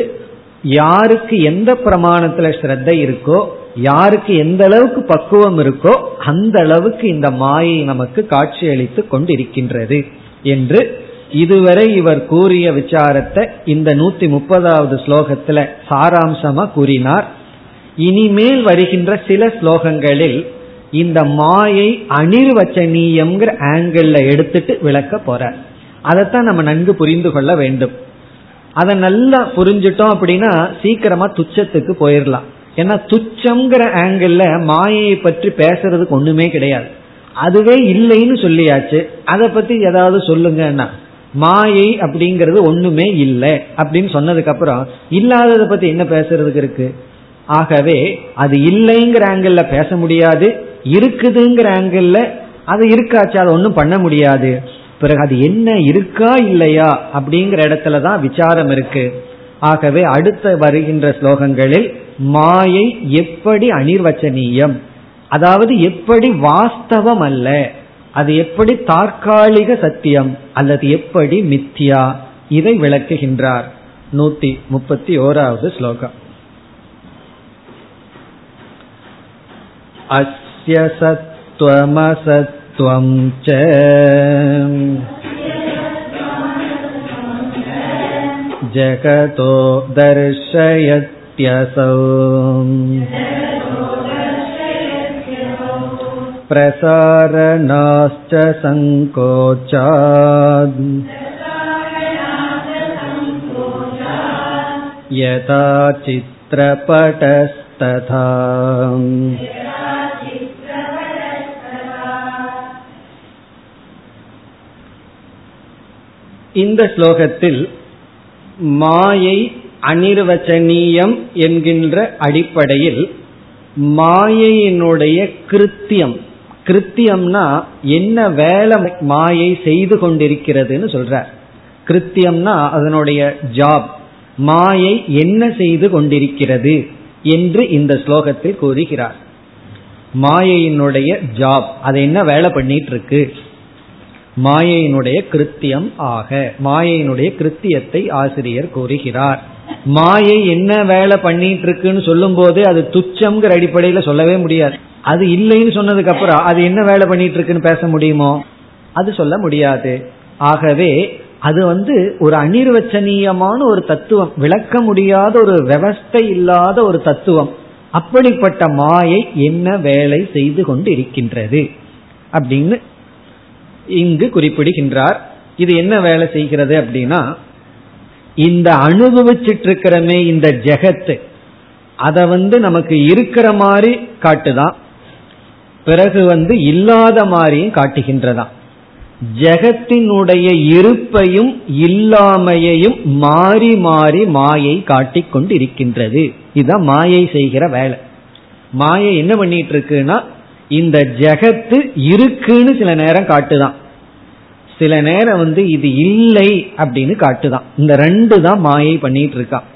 யாருக்கு எந்த பிரமாணத்துல ஸ்ரத்தை இருக்கோ யாருக்கு எந்த அளவுக்கு பக்குவம் இருக்கோ அந்த அளவுக்கு இந்த மாயை நமக்கு காட்சியளித்து கொண்டிருக்கின்றது என்று இதுவரை இவர் கூறிய விசாரத்தை இந்த நூத்தி முப்பதாவது ஸ்லோகத்துல சாராம்சமா கூறினார். இனிமேல் வருகின்ற சில ஸ்லோகங்களில் இந்த மாயை அனிர்வச்சனீயம்ங்கிற ஆங்கிள் எடுத்துட்டு விளக்க போற. அதைத்தான் நம்ம நன்கு புரிந்து கொள்ள வேண்டும். அதை நல்லா புரிஞ்சிட்டோம் அப்படின்னா சீக்கிரமா துச்சத்துக்கு போயிடலாம். ஏன்னா துச்சம்ங்கிற ஆங்கிள் மாயையை பற்றி பேசுறதுக்கு ஒண்ணுமே கிடையாது. அதுவே இல்லைன்னு சொல்லியாச்சு. அதை பத்தி ஏதாவது சொல்லுங்கன்னா மாயை அப்படிங்கிறது ஒண்ணுமே இல்லை அப்படின்னு சொன்னதுக்கு அப்புறம் இல்லாததை பத்தி என்ன பேசுறதுக்கு இருக்கு? ஆகவே அது இல்லைங்கிற ஆங்கிள் பேச முடியாது. இருக்குதுங்கிற ஆங்கிள் அது இருக்காச்சு. அதை ஒன்றும் பண்ண முடியாது. பிறகு அது என்ன இருக்கா இல்லையா அப்படிங்கிற இடத்துல தான் விசாரம் இருக்கு. ஆகவே அடுத்த வருகின்ற ஸ்லோகங்களில் மாயை எப்படி அனிர்வச்சனீயம் அதாவது எப்படி வாஸ்தவம் அல்ல அது எப்படி தற்காலிக சத்தியம் அல்லது எப்படி மித்யா இதை விளக்குகின்றார் நூத்தி முப்பத்தி ஓராவது ஸ்லோகம் அஸ்ய சத்வமசத்வம் ச जगतो दर्शयत्यसौ प्रसारणाश्च सङ्कोचात् यथा चित्रपटस्तथा இந்த ஸ்லோகத்தில் மாயை அனிர்வச்சனீயம் என்கின்ற அடிப்படையில் மாயையினுடைய கிருத்தியம். கிருத்தியம்னா என்ன வேலை மாயை செய்து கொண்டிருக்கிறதுன்னு சொல்றார். கிருத்தியம்னா அதனுடைய ஜாப் மாயை என்ன செய்து கொண்டிருக்கிறது என்று இந்த ஸ்லோகத்தில் கூறுகிறார். மாயையினுடைய ஜாப் அதை என்ன வேலை பண்ணிட்டு இருக்கு மாயையினுடைய கிருத்தியம் ஆக மாயையினுடைய கிருத்தியத்தை ஆசிரியர் கூறுகிறார். மாயை என்ன வேலை பண்ணிட்டு இருக்குன்னு சொல்லும் போது அது துச்சம்ங்கிற அடிப்படையில சொல்லவே முடியாது. அது இல்லைன்னு சொன்னதுக்கு அப்புறம் அது என்ன வேலை பண்ணிட்டு இருக்குன்னு பேச முடியுமோ? அது சொல்ல முடியாது. ஆகவே அது வந்து ஒரு அனிர்வச்சனீயமான ஒரு தத்துவம். விளக்க முடியாத ஒரு விவஸ்தை இல்லாத ஒரு தத்துவம். அப்படிப்பட்ட மாயை என்ன வேலை செய்து கொண்டு இருக்கின்றது அப்படின்னு இங்கு குறிப்பிடுகின்றார். இது என்ன வேலை செய்கிறது அப்படின்னா இந்த அனுபவிச்சிட்டு இருக்கிறமே இந்த ஜெகத்து அதை வந்து நமக்கு இருக்கிற மாதிரி காட்டுதான். பிறகு வந்து இல்லாத மாதிரியும் காட்டுகின்றதாம். ஜெகத்தினுடைய இருப்பையும் இல்லாமையையும் மாறி மாறி மாயை காட்டிக்கொண்டு இருக்கின்றது இதுதான் மாயை செய்கிற வேலை. மாயை என்ன பண்ணிட்டு இருக்குன்னா இந்த ஜெகத்து இருக்குன்னு சில நேரம் காட்டுதான். சில நேரம் வந்து இது இல்லை அப்படின்னு காட்டுதான். இந்த ரெண்டு தான் மாயை பண்ணிட்டு இருக்கான்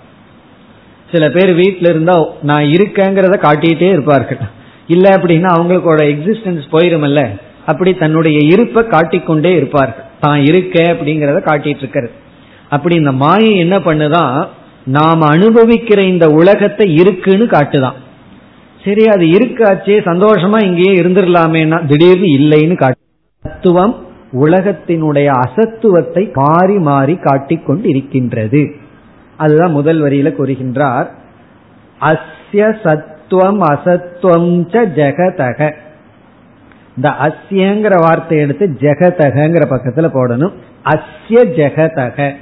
சில பேர் வீட்டில் இருந்தா நான் இருக்கேங்கிறத காட்டிட்டே இருப்பார்கள். இல்லை அப்படின்னா அவங்களுக்கோட எக்ஸிஸ்டன்ஸ் போயிருமல்ல. அப்படி தன்னுடைய இருப்பை காட்டிக்கொண்டே இருப்பார்கள். தான் இருக்க அப்படிங்கிறத காட்டிட்டு இருக்கிறது. அப்படி இந்த மாயை என்ன பண்ணுதான் நாம் அனுபவிக்கிற இந்த உலகத்தை இருக்குன்னு காட்டுதான். சரி அது இருக்காச்சே சந்தோஷமா இங்கேயே இருந்துடலாமேனா திடீர்னு இல்லைன்னு காட்டு. தத்துவம் உலகத்தினுடைய அசத்துவத்தை மாறி மாறி காட்டிக்கொண்டு இருக்கின்றது அதுதான் முதல் வரியில கூறுகின்றார். அஸ்ய சத்துவம் அசத்துவம் ஜெகதக. இந்த அஸ்யங்கிற வார்த்தை எடுத்து ஜெகதகங்கிற பக்கத்துல போடணும். அஸ்ய ஜெகதக.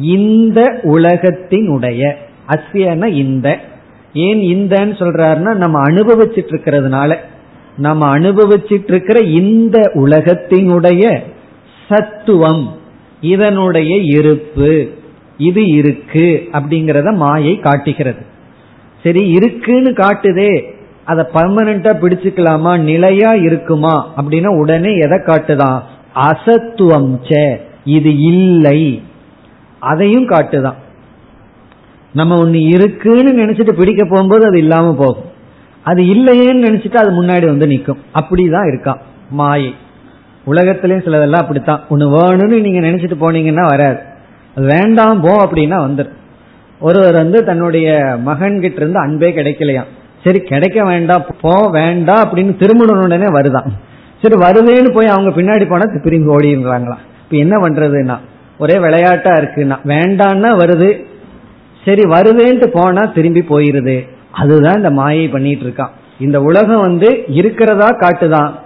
இந்த உலகத்தினுடைய. அஸ்யன இந்த. ஏன் இந்தன்னு சொல்றாருன்னா நம்ம அனுபவிச்சிட்டு இருக்கிறதுனால நம்ம அனுபவிச்சிட்டு இருக்கிற இந்த உலகத்தினுடைய சத்துவம். இதனுடைய இருப்பு. இது இருக்கு அப்படிங்கிறத மாயை காட்டுகிறது. சரி இருக்குன்னு காட்டுதே. அதை பர்மனண்டா பிடிச்சுக்கலாமா? நிலையா இருக்குமா? அப்படின்னா உடனே எதை காட்டுதான்? அசத்துவம் இது இல்லை. அதையும் காட்டுதான். நம்ம ஒண்ணு இருக்குன்னு நினைச்சிட்டு பிடிக்க போகும்போது அது இல்லாம போகும். அது இல்லையேன்னு நினைச்சிட்டு அது முன்னாடி வந்து நிற்கும் அப்படிதான் இருக்கா மாயை. உலகத்திலயும் சிலதெல்லாம் அப்படித்தான். ஒண்ணு வேணும்னு நீங்க நினைச்சிட்டு போனீங்கன்னா வராது. அது வேண்டாம் போ அப்படின்னா வந்துடும் ஒருவர் வந்து தன்னுடைய மகன்கிட்ட இருந்து அன்பே கிடைக்கலையாம். சரி கிடைக்க வேண்டாம் போ வேண்டாம் அப்படின்னு திருமண உடனே வருதான். சரி வருவேன்னு போய் அவங்க பின்னாடி போனா திரும்பி ஓடிடுறாங்களாம். இப்ப என்ன பண்றதுன்னா ஒரே விளையாட்டா இருக்குன்னா வேண்டான்னா வருது. சரி வருவேன்ட்டு போனா திரும்பி போயிருது. அதுதான் இந்த மாயை பண்ணிட்டு இருக்கான். இந்த உலகம் வந்து இருக்கிறதா காட்டுதான்.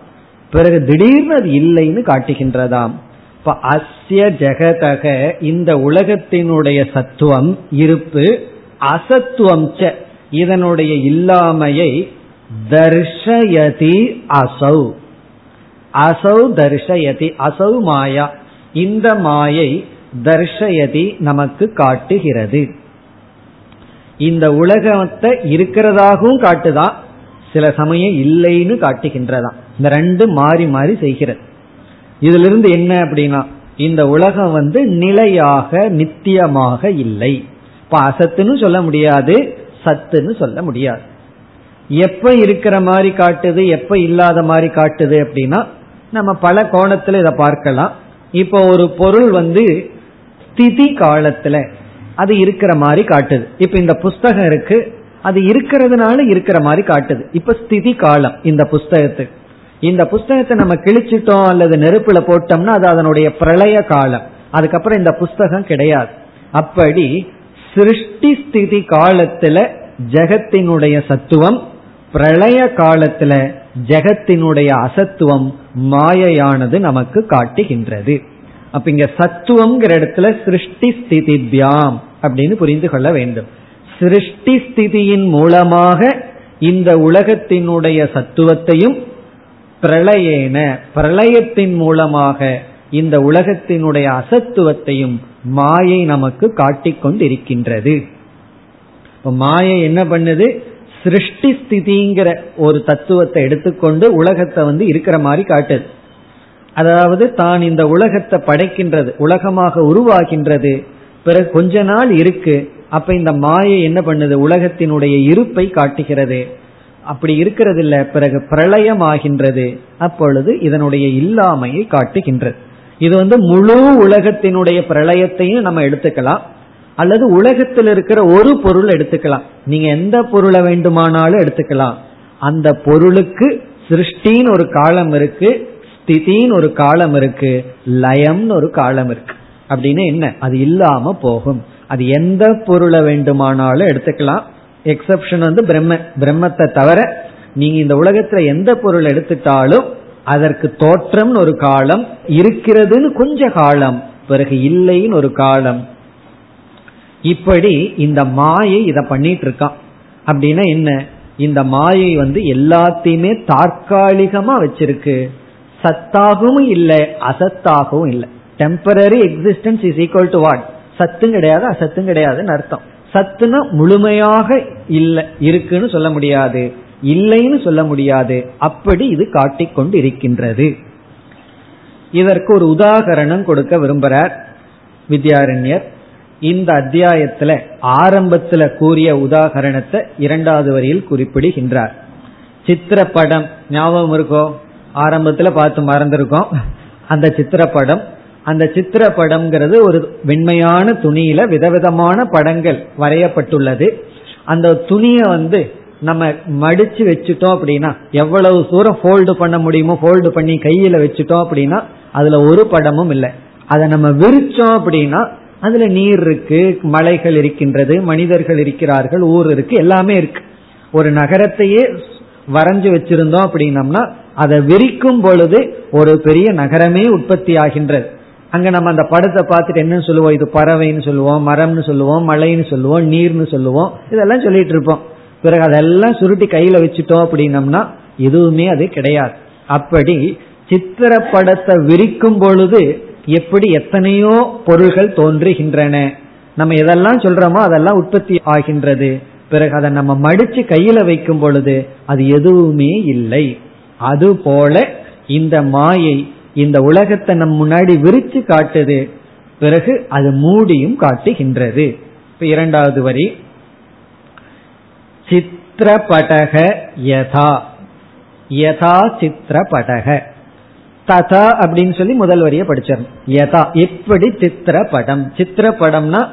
பிறகு திடீர்னு அது இல்லைன்னு காட்டுகின்றதாம். இப்ப அஸ்ய ஜெகதக இந்த உலகத்தினுடைய சத்துவம் இருப்பு அசத்துவம் இதனுடைய இல்லாமையை தர்ஷயதி அசௌ. அசௌ தர்ஷயதி அசௌ மாயா. இந்த மாயை தர்ஷயதி நமக்கு காட்டுகிறது. இந்த உலகத்தை இருக்கிறதாகவும் காட்டுதான் சில சமயம் இல்லைன்னு காட்டுகின்றதான் இந்த ரெண்டு மாறி மாறி செய்கிறது. இதுல இருந்து என்ன அப்படின்னா இந்த உலகம் வந்து நிலையாக நித்தியமாக இல்லை. இப்ப அசத்துன்னு சொல்ல முடியாது சத்துன்னு சொல்ல முடியாது. எப்ப இருக்கிற மாதிரி காட்டுது எப்ப இல்லாத மாதிரி காட்டுது அப்படின்னா நம்ம பல கோணத்துல இதை பார்க்கலாம். இப்போ ஒரு பொருள் வந்து ஸ்திதி காலத்துல அது இருக்கிற மாதிரி காட்டுது. இப்ப இந்த புஸ்தகம் இருக்கு அது இருக்கிறதுனால இருக்கிற மாதிரி காட்டுது. இப்ப ஸ்திதி காலம் இந்த புஸ்தகத்துக்கு. இந்த புஸ்தகத்தை நம்ம கிழிச்சிட்டோம் அல்லது நெருப்புல போட்டோம்னா அது அதனுடைய பிரளய காலம். அதுக்கப்புறம் இந்த புஸ்தகம் கிடையாது. அப்படி சிருஷ்டி ஸ்திதி காலத்துல ஜெகத்தினுடைய சத்துவம் பிரளய காலத்துல ஜெகத்தினுடைய அசத்துவம் மாயையானது நமக்கு காட்டுகின்றது. அப்ப இங்க சத்துவம்ங்கிற இடத்துல சிருஷ்டி ஸ்திதி தியாம் அப்படின்னு புரிந்து கொள்ள வேண்டும். சிருஷ்டி ஸ்திதியின் மூலமாக இந்த உலகத்தினுடைய சத்துவத்தையும் பிரளயேன பிரளயத்தின் மூலமாக இந்த உலகத்தினுடைய அசத்துவத்தையும் மாயை நமக்கு காட்டிக்கொண்டிருக்கின்றது. மாயை என்ன பண்ணுது? சிருஷ்டி ஸ்திதிங்கிற ஒரு தத்துவத்தை எடுத்துக்கொண்டு உலகத்தை வந்து இருக்கிற மாதிரி காட்டுது. அதாவது தான் இந்த உலகத்தை படைக்கின்றது உலகமாக உருவாகின்றது பிறகு கொஞ்ச நாள் இருக்கு அப்ப இந்த மாயை என்ன பண்ணுது? உலகத்தினுடைய இருப்பை காட்டுகிறது. அப்படி இருக்கிறது இல்ல பிறகு பிரளயம் ஆகின்றது அப்பொழுது இதனுடைய இல்லாமையை காட்டுகின்றது. இது வந்து முழு உலகத்தினுடைய பிரளயத்தையும் நம்ம எடுத்துக்கலாம். அல்லது உலகத்தில் இருக்கிற ஒரு பொருள் எடுத்துக்கலாம். நீங்க எந்த பொருளை வேண்டுமானாலும் எடுத்துக்கலாம். அந்த பொருளுக்கு சிருஷ்டின்னு ஒரு காலம் இருக்கு ஸ்திதின்னு ஒரு காலம் இருக்கு லயம்னு ஒரு காலம் இருக்கு. அப்படின்னு என்ன? அது இல்லாம போகும். அது எந்த பொருளை வேண்டுமானாலும் எடுத்துக்கலாம். எக்ஸப்ஷன் வந்து பிரம்ம பிரம்மத்தை தவிர நீங்க இந்த உலகத்துல எந்த பொருள் எடுத்துட்டாலும் அதற்கு தோற்றம்னு ஒரு காலம் இருக்கிறதுன்னு கொஞ்ச காலம் பிறகு இல்லைன்னு ஒரு காலம். இப்படி இந்த மாயை இதை பண்ணிட்டு இருக்கான் அப்படின்னா என்ன? இந்த மாயை வந்து எல்லாத்தையுமே தற்காலிகமா வச்சிருக்கு. சத்தாகவும் இல்லை அசத்தாகவும் இல்லை. Temporary existence is equal to what சத்தும் கிடையாது அசத்தும் கிடையாதுன்னு அர்த்தம். சத்துனா முழுமையாக இல்லை இருக்குன்னு சொல்ல முடியாது. இல்லைன்னு சொல்ல முடியாது. அப்படி இது காட்டிக்கொண்டு இருக்கின்றது இதற்கு ஒரு உதாகரணம் கொடுக்க விரும்புகிறார் வித்யாரண்யர். இந்த அத்தியாயத்துல ஆரம்பத்துல கூறிய உதாகரணத்தை இரண்டாவது வரியில் குறிப்பிடுகின்றார். சித்திரப்படம் ஞாபகம் இருக்கோ? ஆரம்பத்துல பார்த்து மறந்துருக்கோம். அந்த சித்திரப்படம் அந்த சித்திரப்படம்ங்கிறது ஒரு வெண்மையான துணியில விதவிதமான படங்கள் வரையப்பட்டுள்ளது. அந்த துணியை வந்து நம்ம மடிச்சு வச்சுட்டோம் அப்படின்னா எவ்வளவு தூரம் ஃபோல்டு பண்ண முடியுமோ ஃபோல்டு பண்ணி கையில வச்சுட்டோம் அப்படின்னா அதுல ஒரு படமும் இல்லை. அதை நம்ம விரிச்சோம் அப்படின்னா அதுல நீர் இருக்கு மலைகள் இருக்கின்றது மனிதர்கள் இருக்கிறார்கள் ஊர் இருக்கு எல்லாமே இருக்கு. ஒரு நகரத்தையே வரைஞ்சு வச்சிருந்தோம் அப்படின்னம்னா அதை விரிக்கும் பொழுது ஒரு பெரிய நகரமே உற்பத்தி ஆகின்றது அங்க நம்ம அந்த படத்தை பார்த்துட்டு என்ன சொல்லுவோம்? இது பறவைன்னு சொல்லுவோம் மரம்னு சொல்லுவோம் மலைன்னு சொல்லுவோம் நீர்னு சொல்லுவோம். இதெல்லாம் சொல்லிட்டு இருப்போம். பிறகு அதெல்லாம் சுருட்டி கையில வச்சுட்டோம் அப்படின்னம்னா எதுவுமே அது கிடையாது. அப்படி சித்திரப்படத்தை விரிக்கும் பொழுது எப்படி எத்தனையோ பொருள்கள் தோன்றுகின்றன. நம்ம எதெல்லாம் சொல்றோமோ அதெல்லாம் உற்பத்தி ஆகின்றது. பிறகு அதை நம்ம மடிச்சு கையில வைக்கும் பொழுது அது எதுவுமே இல்லை. அதுபோல இந்த மாயை இந்த உலகத்தை நம் முன்னாடி விரிச்சு காட்டுது. பிறகு அது மூடியும் காட்டுகின்றது. இப்ப இரண்டாவது வரி. சித்திரபடக யதா. யதா சித்திரபடக ததா அப்படின்னு சொல்லி முதல் வரிய படிச்சிடணும். யதா. எப்படி சித்திரப்படம். சித்திரப்படம்னா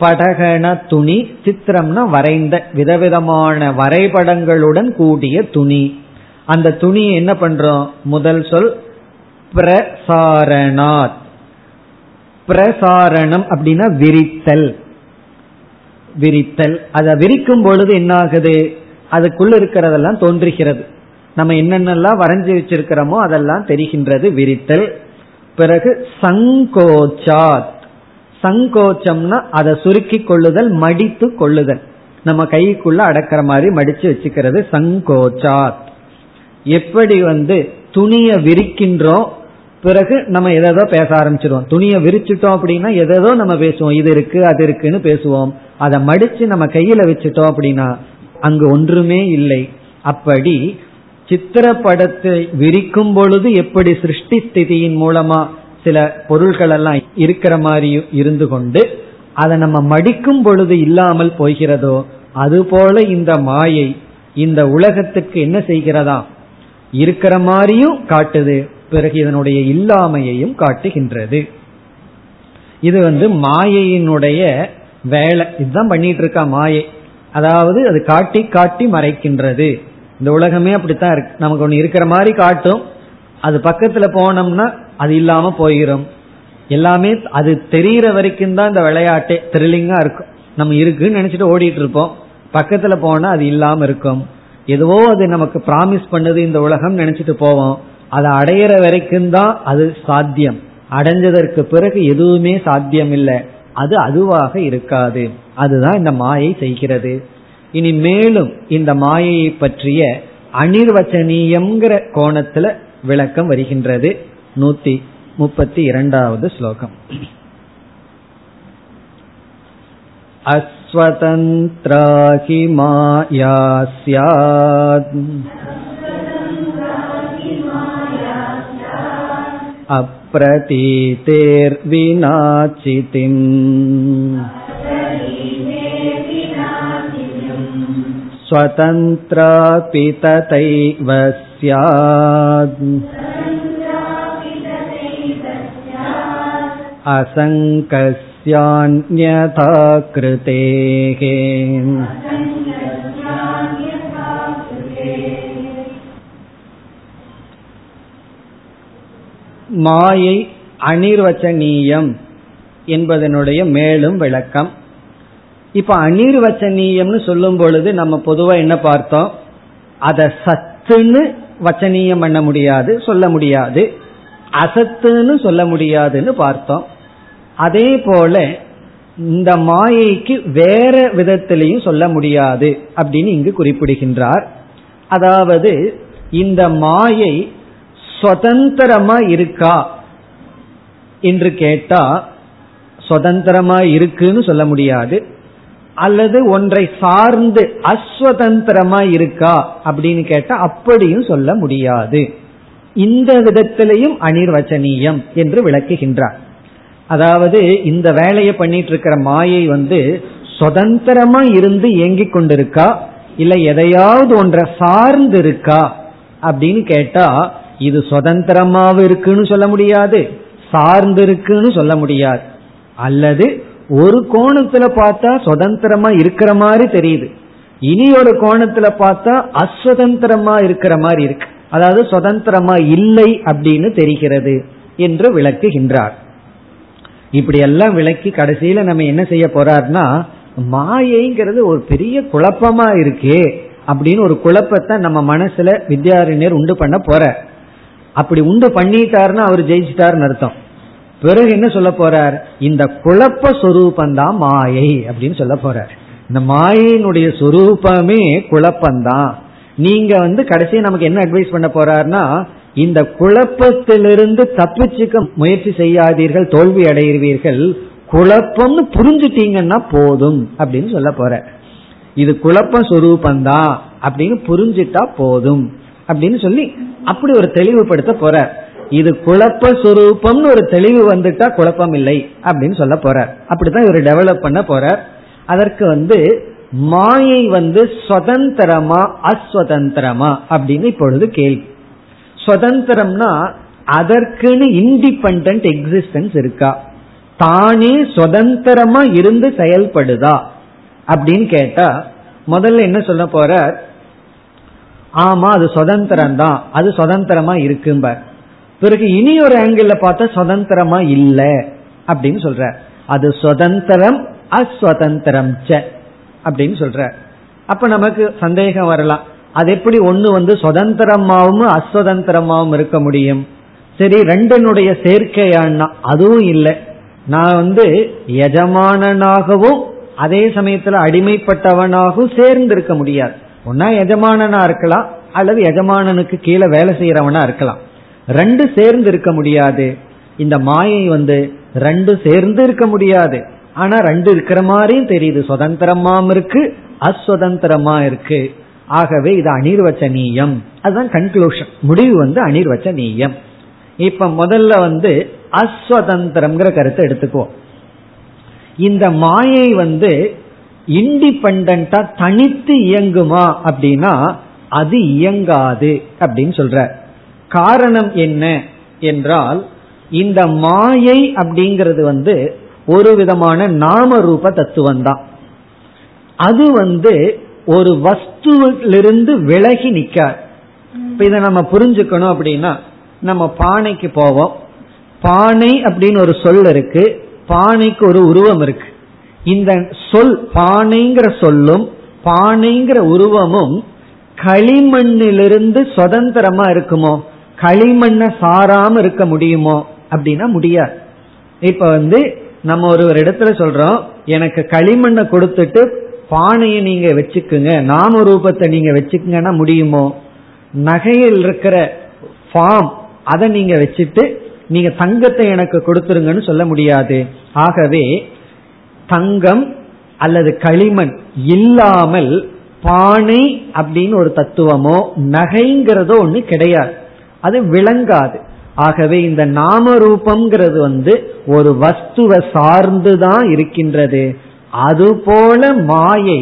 படகன துணி சித்திரம்னா வரைந்த விதவிதமான வரைபடங்களுடன் கூடிய துணி. அந்த துணியை என்ன பண்றோம்? முதல் சொல் பிரசாரணாத். பிரசாரணம் அப்படின்னா விரித்தல். விரித்தல். அதை விரிக்கும் பொழுது என்ன ஆகுது அதுக்குள்ள இருக்கிறதெல்லாம் தோன்றுகிறது. நம்ம என்னென்னலாம் வரைஞ்சி வச்சிருக்கிறோமோ அதெல்லாம் தெரிகின்றது விரித்தல். பிறகு சங்கோச்சாத். சங்கோச்சம்னா அதை சுருக்கி கொள்ளுதல் மடித்து கொள்ளுதல். நம்ம கைக்குள்ள அடக்கிற மாதிரி மடிச்சு வச்சுக்கிறது சங்கோச்சாத். எப்படி வந்து துணியை விரிக்கின்றோம் பிறகு நம்ம எதோ பேச ஆரம்பிச்சிருவோம். துணியை விரிச்சிட்டோம் அப்படின்னா எதோ நம்ம பேசுவோம். இது இருக்கு அது இருக்குன்னு பேசுவோம். அதை மடிச்சு நம்ம கையில வச்சுட்டோம் அப்படின்னா அங்கு ஒன்றுமே இல்லை. அப்படி சித்திரப்படத்தை விரிக்கும் பொழுது எப்படி சிருஷ்டி ஸ்திதியின் மூலமா சில பொருள்கள் எல்லாம் இருக்கிற மாதிரி இருந்து கொண்டு அதை நம்ம மடிக்கும் பொழுது இல்லாமல் போகிறதோ அதுபோல இந்த மாயை இந்த உலகத்துக்கு என்ன செய்கிறதா? இருக்கிற மாதிரியும் காட்டுது. பிறகு இதனுடைய இல்லாமையையும் காட்டுகின்றது. இது வந்து மாயையினுடைய வேலை. இதுதான் பண்ணிட்டு இருக்கா மாயை. அதாவது அது காட்டி காட்டி மறைக்கின்றது. இந்த உலகமே அப்படித்தான் இருக்கு. நமக்கு ஒன்று இருக்கிற மாதிரி காட்டும். அது பக்கத்துல போனோம்னா அது இல்லாம போயிடும் எல்லாமே அது தெரிகிற வரைக்கும் தான் இந்த விளையாட்டே த்ரில்லிங்கா இருக்கும். நம்ம இருக்குன்னு நினைச்சிட்டு ஓடிட்டு இருப்போம். பக்கத்துல போனா அது இல்லாம இருக்கும். எதுவோ அது நமக்கு ப்ராமிஸ் பண்ணது இந்த உலகம் நினைச்சிட்டு போவோம். அதை அடையிற வரைக்கும் தான் அது சாத்தியம். அடைஞ்சதற்கு பிறகு எதுவுமே சாத்தியம் இல்லை அது அதுவாக இருக்காது. அதுதான் இந்த மாயை செய்கிறது. இனி மேலும் இந்த மாயையை பற்றிய அனிர்வச்சனீயம்ங்கிற கோணத்துல விளக்கம் வருகின்றது. நூத்தி முப்பத்தி இரண்டாவது ஸ்லோகம். அஸ்வதந்திராகி மாயா अप्रतीतेर्विनाचितिम् स्वतन्त्रापि तथैव स्यात् असङ्कस्यान्यथा कृतेः மாயை அனிர்வச்சனீயம் என்பதனுடைய மேலும் விளக்கம். இப்ப அனிர்வச்சனீயம்னு சொல்லும் பொழுது நம்ம பொதுவா என்ன பார்த்தோம்? அதை சத்துன்னு வச்சனீயம் பண்ண முடியாது சொல்ல முடியாது. அசத்துன்னு சொல்ல முடியாதுன்னு பார்த்தோம். அதே போல இந்த மாயைக்கு வேற விதத்திலையும் சொல்ல முடியாது அப்படின்னு இங்கு குறிப்பிடுகின்றார். அதாவது இந்த மாயை சுதந்திரமா இருக்கா? என்று கேட்டா சுதந்திரமா இருக்குன்னு சொல்ல முடியாது. அல்லது ஒன்றை சார்ந்து அஸ்வதந்திரமா இருக்கா? அப்படின்னு கேட்டா அப்படியும் சொல்ல முடியாது. இந்த விதத்திலையும் அனிர்வச்சனீயம் என்று விளக்குகின்றார். அதாவது இந்த வேலையை பண்ணிட்டு இருக்கிற மாயை வந்து சுதந்திரமா இருந்து இயங்கிக் கொண்டிருக்கா இல்ல எதையாவது ஒன்றை சார்ந்து இருக்கா அப்படின்னு கேட்டா இது சுதந்திரமாவும் இருக்குன்னு சொல்ல முடியாது. சார்ந்து இருக்குன்னு சொல்ல முடியாது. அல்லது ஒரு கோணத்துல பார்த்தா சுதந்திரமா இருக்கிற மாதிரி தெரியுது. இனி ஒரு கோணத்துல பார்த்தா அஸ்வதந்திரமா இருக்கிற மாதிரி இருக்கு. அதாவது சுதந்திரமா இல்லை அப்படின்னு தெரிகிறது என்று விளக்குகின்றார். இப்படி எல்லாம் விளக்கி கடைசியில நம்ம என்ன செய்ய போறார்னா மாயைங்கிறது ஒரு பெரிய குழப்பமா இருக்கே அப்படின்னு ஒரு குழப்பத்தை நம்ம மனசுல வித்யாரண்யர் உண்டு பண்ண போற அப்படி உண்டு பண்ணிட்டாருன்னா அவர் ஜெயிச்சிட்டாருன்னு அர்த்தம். பிறகு என்ன சொல்ல போறார்? இந்த குழப்ப சொரூபந்தான் மாயை அப்படின்னு சொல்ல போறார். இந்த மாயையினுடைய சொரூபமே குழப்பந்தான். நீங்க வந்து கடைசி நமக்கு என்ன அட்வைஸ் பண்ண போறாருன்னா இந்த குழப்பத்திலிருந்து தப்பிச்சுக்க முயற்சி செய்யாதீர்கள் தோல்வி அடைவீர்கள் குழப்பம்னு புரிஞ்சுட்டீங்கன்னா போதும் அப்படின்னு சொல்ல போற இது குழப்ப சொரூபந்தான் அப்படின்னு புரிஞ்சிட்டா போதும். அப்படின்னு சொல்லி அப்படி ஒரு தெளிவுபடுத்த போற. இது குழப்ப சுரூபம்னு ஒரு தெளிவு வந்துட்டா குழப்பம் இல்லை அப்படின்னு சொல்ல போற. அப்படித்தான் இவர் டெவலப் பண்ண போற. அதற்கு வந்து மாயை வந்து சுதந்திரமா அஸ்வதந்திரமா அப்படின்னு இப்பொழுது கேள்வி. சுதந்திரம்னா அதற்குன்னு இண்டிபெண்ட் எக்ஸிஸ்டன்ஸ் இருக்கா? தானே சுதந்திரமா இருந்து செயல்படுதா? அப்படின்னு கேட்டா முதல்ல என்ன சொல்ல போற ஆமா அது சுதந்திரம் தான் அது சுதந்திரமா இருக்கும்பார் பிறகு இனி ஒரு ஆங்கிள் பார்த்தா சுதந்திரமா இல்ல அப்படின்னு சொல்ற. அது சுதந்திரம் அஸ்வதந்திரம் ச அப்படின்னு சொல்ற. அப்ப நமக்கு சந்தேகம் வரலாம். அது எப்படி ஒண்ணு வந்து சுதந்திரமாவும் அஸ்வதந்திரமாவும் இருக்க முடியும்? சரி ரெண்டனுடைய சேர்க்கையானா அதுவும் இல்லை. நான் வந்து எஜமானனாகவும் அதே சமயத்துல அடிமைப்பட்டவனாகவும் சேர்ந்து இருக்க முடியாது. ஒன்னா எஜமானனா இருக்கலாம் அல்லது எஜமானனுக்கு கீழே வேலை செய்யறவனா இருக்கலாம். ரெண்டு சேர்ந்து இருக்க முடியாது. இந்த மாயை வந்து ரெண்டு சேர்ந்து இருக்க முடியாது. ஆனா ரெண்டு இருக்கிற மாதிரியும் தெரியுது. சுதந்திரமாம் இருக்கு அஸ்வதந்திரமா இருக்கு. ஆகவே இது அனிர்வச்சனீயம். அதுதான் கன்க்ளூஷன் முடிவு வந்து அனிர்வச்சனீயம். இப்ப முதல்ல வந்து அஸ்வதந்திரம்ங்கிற கருத்தை எடுத்துக்குவோம். இந்த மாயை வந்து இண்டிபெண்டா தனித்து இயங்குமா அப்படின்னா அது இயங்காது அப்படின்னு சொல்ற. காரணம் என்ன என்றால் இந்த மாயை அப்படிங்கிறது வந்து ஒரு விதமான நாம ரூப தத்துவம் தான் அது வந்து ஒரு வஸ்துவிலிருந்து விலகி நிற்காது இப்ப இதை நம்ம புரிஞ்சுக்கணும் அப்படின்னா நம்ம பானைக்கு போவோம். பானை அப்படின்னு ஒரு சொல் இருக்கு. பானைக்கு ஒரு உருவம் இருக்கு. இந்த சொல் பானைங்கிற சொல்லும் பானைங்கிற உருவமும் களிமண்ணிலிருந்து சுதந்திரமா இருக்குமோ? களிமண்ணை சாராம இருக்க முடியுமோ? அப்படின்னா முடியாது. இப்ப வந்து நம்ம ஒரு ஒரு இடத்துல சொல்றோம் எனக்கு களிமண்ணை கொடுத்துட்டு பானையை நீங்க வச்சுக்குங்க நாம ரூபத்தை நீங்க வச்சுக்குங்கன்னா முடியுமோ? நகையில் இருக்கிற ஃபார்ம் அதை நீங்க வச்சுட்டு நீங்க தங்கத்தை எனக்கு கொடுத்துருங்கன்னு சொல்ல முடியாது. ஆகவே தங்கம் அல்லது களிமண் இல்லாமல் பானை அப்படின்னு ஒரு தத்துவமோ நகைங்கிறதோ ஒன்று கிடையாது. அது விளங்காது. ஆகவே இந்த நாம ரூபம்ங்கிறது வந்து ஒரு வஸ்துவை சார்ந்துதான் இருக்கின்றது. அதுபோல மாயை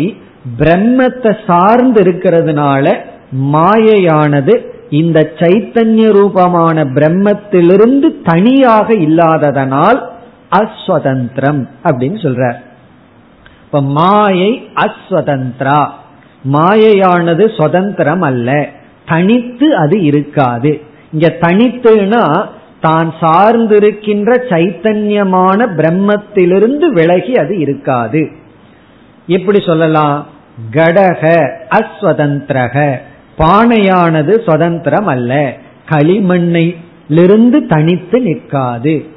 பிரம்மத்தை சார்ந்து இருக்கிறதுனால மாயையானது இந்த சைத்தன்ய ரூபமான பிரம்மத்திலிருந்து தனியாக இல்லாததனால் அஸ்வதந்திரம் அப்படின்னு சொல்றார். இப்ப மாயை அஸ்வதந்திரா. மாயையானது சுதந்திரம் அல்ல. தனித்து அது இருக்காது. இங்க தனித்துனா தான் சார்ந்திருக்கின்ற சைத்தன்யமான பிரம்மத்திலிருந்து விலகி அது இருக்காது. எப்படி சொல்லலாம். கடக அஸ்வதந்திரக. பானையானது சுதந்திரம் அல்ல. களிமண்ணிலிருந்து தனித்து நிற்காது.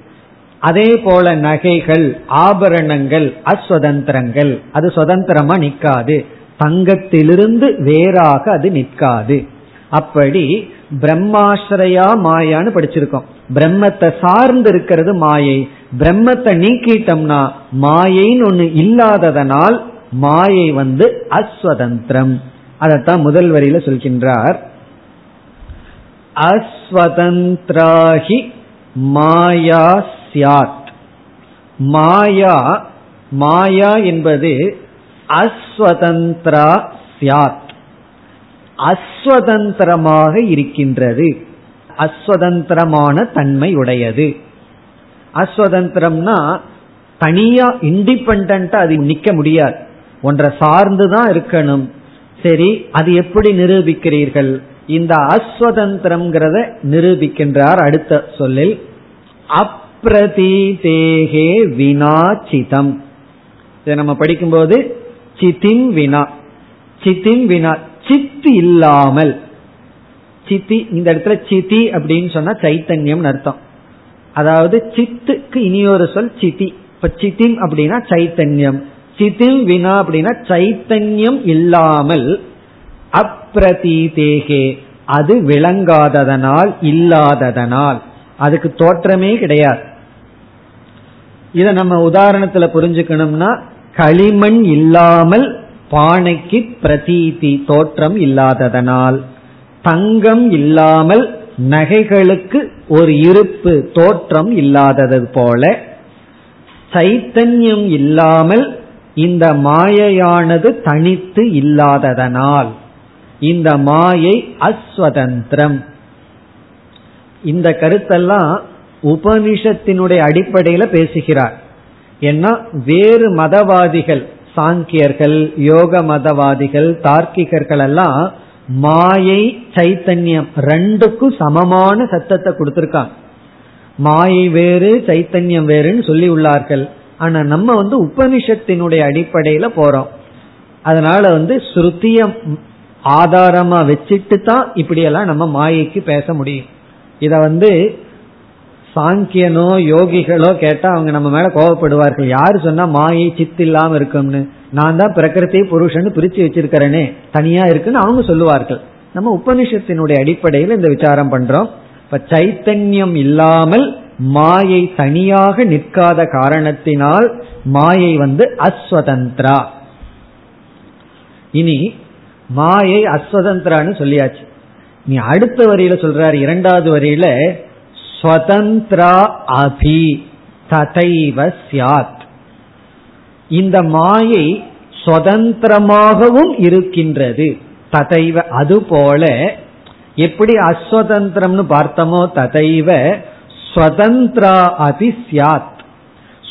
அதே போல நகைகள் ஆபரணங்கள் அஸ்வதந்திரங்கள். அது சுதந்திரமா நிற்காது. தங்கத்திலிருந்து வேறாக அது நிற்காது. அப்படி பிரம்மாசிரயா மாயான்னு படிச்சிருக்கோம். பிரம்மத்தை சார்ந்து இருக்கிறது மாயை. பிரம்மத்தை நீக்கிட்டோம்னா மாயைன்னு ஒண்ணு இல்லாததனால் மாயை வந்து அஸ்வதந்திரம். அதத்தான் முதல் வரியில சொல்கின்றார். அஸ்வதந்திராகி மாயா சியாத் மாயா மாயா என்பது அஸ்வதந்திரா சியாத். அஸ்வதந்திரமாக இருக்கின்றது. அஸ்வதந்திரமான தன்மை உடையது. அஸ்வதந்திரம்னா தனியா இண்டிபெண்டா அது நிக்க முடியாது. ஒன்றை சார்ந்துதான் இருக்கணும். சரி அது எப்படி நிரூபிக்கிறீர்கள்? இந்த அஸ்வதந்திரம்ங்கிறத நிரூபிக்கின்றார் அடுத்த சொல்லில். அப் அப்பிரதீதேகே சிதம் இதை நம்ம படிக்கும்போது சித்தின் வினா. சித்தின் வினா. சித் இல்லாமல். சித்தி இந்த இடத்துல சித்தி அப்படின்னு சொன்னா சைத்தன்யம் அர்த்தம். அதாவது சித்துக்கு இனியொரு சொல் சித்தி. இப்ப சித்திம் அப்படின்னா சைத்தன்யம். சித்திம் வினா அப்படின்னா சைத்தன்யம் இல்லாமல் அப்பிரதீதேகே. அது விளங்காததனால் இல்லாததனால். அதுக்கு தோற்றமே கிடையாது. இத நம்ம உதாரணத்துல புரிஞ்சுக்கணும்னா களிமண் இல்லாமல் பானைக்கு பிரதீதி தோற்றம் இல்லாததனால் தங்கம் இல்லாமல் நகைகளுக்கு ஒரு இருப்பு தோற்றம் இல்லாதது போல சைத்தன்யம் இல்லாமல் இந்த மாயையானது தனித்து இல்லாததனால் இந்த மாயை அஸ்வதந்திரம். இந்த கருத்தெல்லாம் உபனிஷத்தினுடைய அடிப்படையில பேசுகிறார். ஏன்னா வேறு மதவாதிகள் சாங்கியர்கள் யோக மதவாதிகள் தார்க்கிகர்கள் எல்லாம் மாயை சைத்தன்யம் ரெண்டுக்கும் சமமான சத்தத்தை கொடுத்திருக்காங்க. மாயை வேறு சைத்தன்யம் வேறுன்னு சொல்லி உள்ளார்கள். ஆனா நம்ம வந்து உபனிஷத்தினுடைய அடிப்படையில போறோம். அதனால வந்து ஸ்ருத்திய ஆதாரமா வச்சுட்டு தான் இப்படியெல்லாம் நம்ம மாயைக்கு பேச முடியும். இத வந்து சாங்கியனோ யோகிகளோ கேட்டா அவங்க நம்ம மேல கோவப்படுவார்கள். யாரு சொன்னா மாயை சித்து இல்லாம இருக்கும்னு. நான் தான் பிரகிருதி புருஷன் பிரிச்சு வச்சிருக்கிறேனே. தனியா இருக்குன்னு அவங்க சொல்லுவார்கள். நம்ம உபனிஷத்தினுடைய அடிப்படையில் இந்த விசாரம் பண்றோம். இப்ப சைத்தன்யம் இல்லாமல் மாயை தனியாக நிற்காத காரணத்தினால் மாயை வந்து அஸ்வதந்திரா. இனி மாயை அஸ்வதந்திரான்னு சொல்லியாச்சு. நீ அடுத்த வரியில சொல்றாரு இரண்டாவது வரியில ஸ்வதந்திரா அபி ததைவ சியாத் இந்த மாயை சுதந்திரமாகவும் இருக்கின்றது. ததைவ அதுபோல எப்படி அஸ்வதந்திரம்னு பார்த்தோமோ ததைவ ஸ்வதந்திரா அபி சியாத்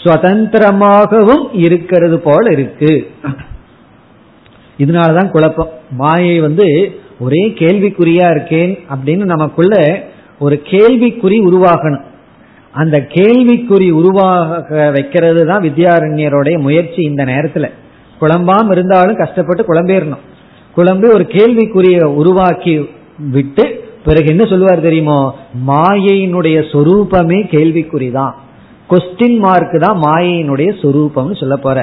சுதந்திரமாகவும் இருக்கிறது போல இருக்கு. இதனாலதான் குழப்பம். மாயை வந்து ஒரே கேள்விக்குறியா இருக்கேன் அப்படின்னு நமக்குள்ள ஒரு கேள்விக்குறி உருவாகணும். அந்த கேள்விக்குறி உருவாக வைக்கிறது தான் வித்யாரண்யருடைய முயற்சி இந்த நேரத்துல. குழம்பாம இருந்தாலும் கஷ்டப்பட்டு குழம்பேறணும். குழம்பு ஒரு கேள்விக்குரிய உருவாக்கி விட்டு பிறகு என்ன சொல்லுவார் தெரியுமோ? மாயையினுடைய சொரூபமே கேள்விக்குறி தான் கொஸ்டின் மார்க் தான் மாயையினுடைய சொரூபம்னு சொல்ல போற.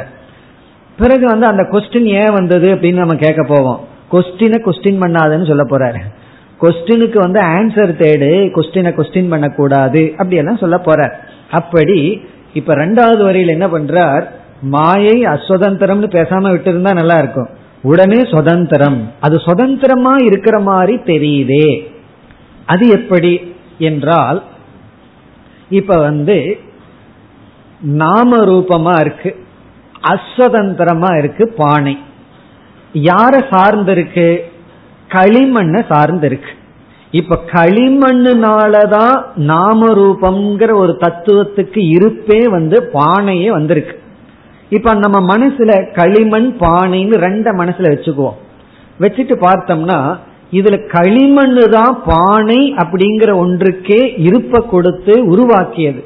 பிறகு வந்து அந்த கொஸ்டின் ஏன் வந்தது அப்படின்னு நம்ம கேட்க போவோம். கொஸ்டினை கொஸ்டின் பண்ணாதுன்னு சொல்ல போறாரு. கொஸ்டினுக்கு வந்து ஆன்சர் தேடு கொஸ்டினை கொஸ்டின் பண்ணக்கூடாது அப்படி எல்லாம் சொல்ல போற. அப்படி இப்ப ரெண்டாவது வரையில் என்ன பண்றார்? மாயை அஸ்வதந்திரம்னு பேசாம விட்டுருந்தா நல்லா இருக்கும். உடனே சுதந்திரம். அது சுதந்திரமா இருக்கிற மாதிரி தெரியுதே. அது எப்படி என்றால் இப்ப வந்து நாம ரூபமா இருக்கு அஸ்வதந்திரமா இருக்கு பானை யார சார்ந்திருக்கு? களிமண்ண சார்ந்து இருக்கு இப்ப களிமண்ணுனாலதான் நாம ரூபம்ங்கிற ஒரு தத்துவத்துக்கு இருப்பே வந்து பானையே வந்திருக்கு. இப்ப நம்ம மனசுல களிமண் பானைன்னு ரெண்ட மனசுல வச்சுக்குவோம். வச்சுட்டு பார்த்தோம்னா இதுல களிமண்ணு தான் பானை அப்படிங்கிற ஒன்றுக்கே இருப்ப கொடுத்து உருவாக்கியது.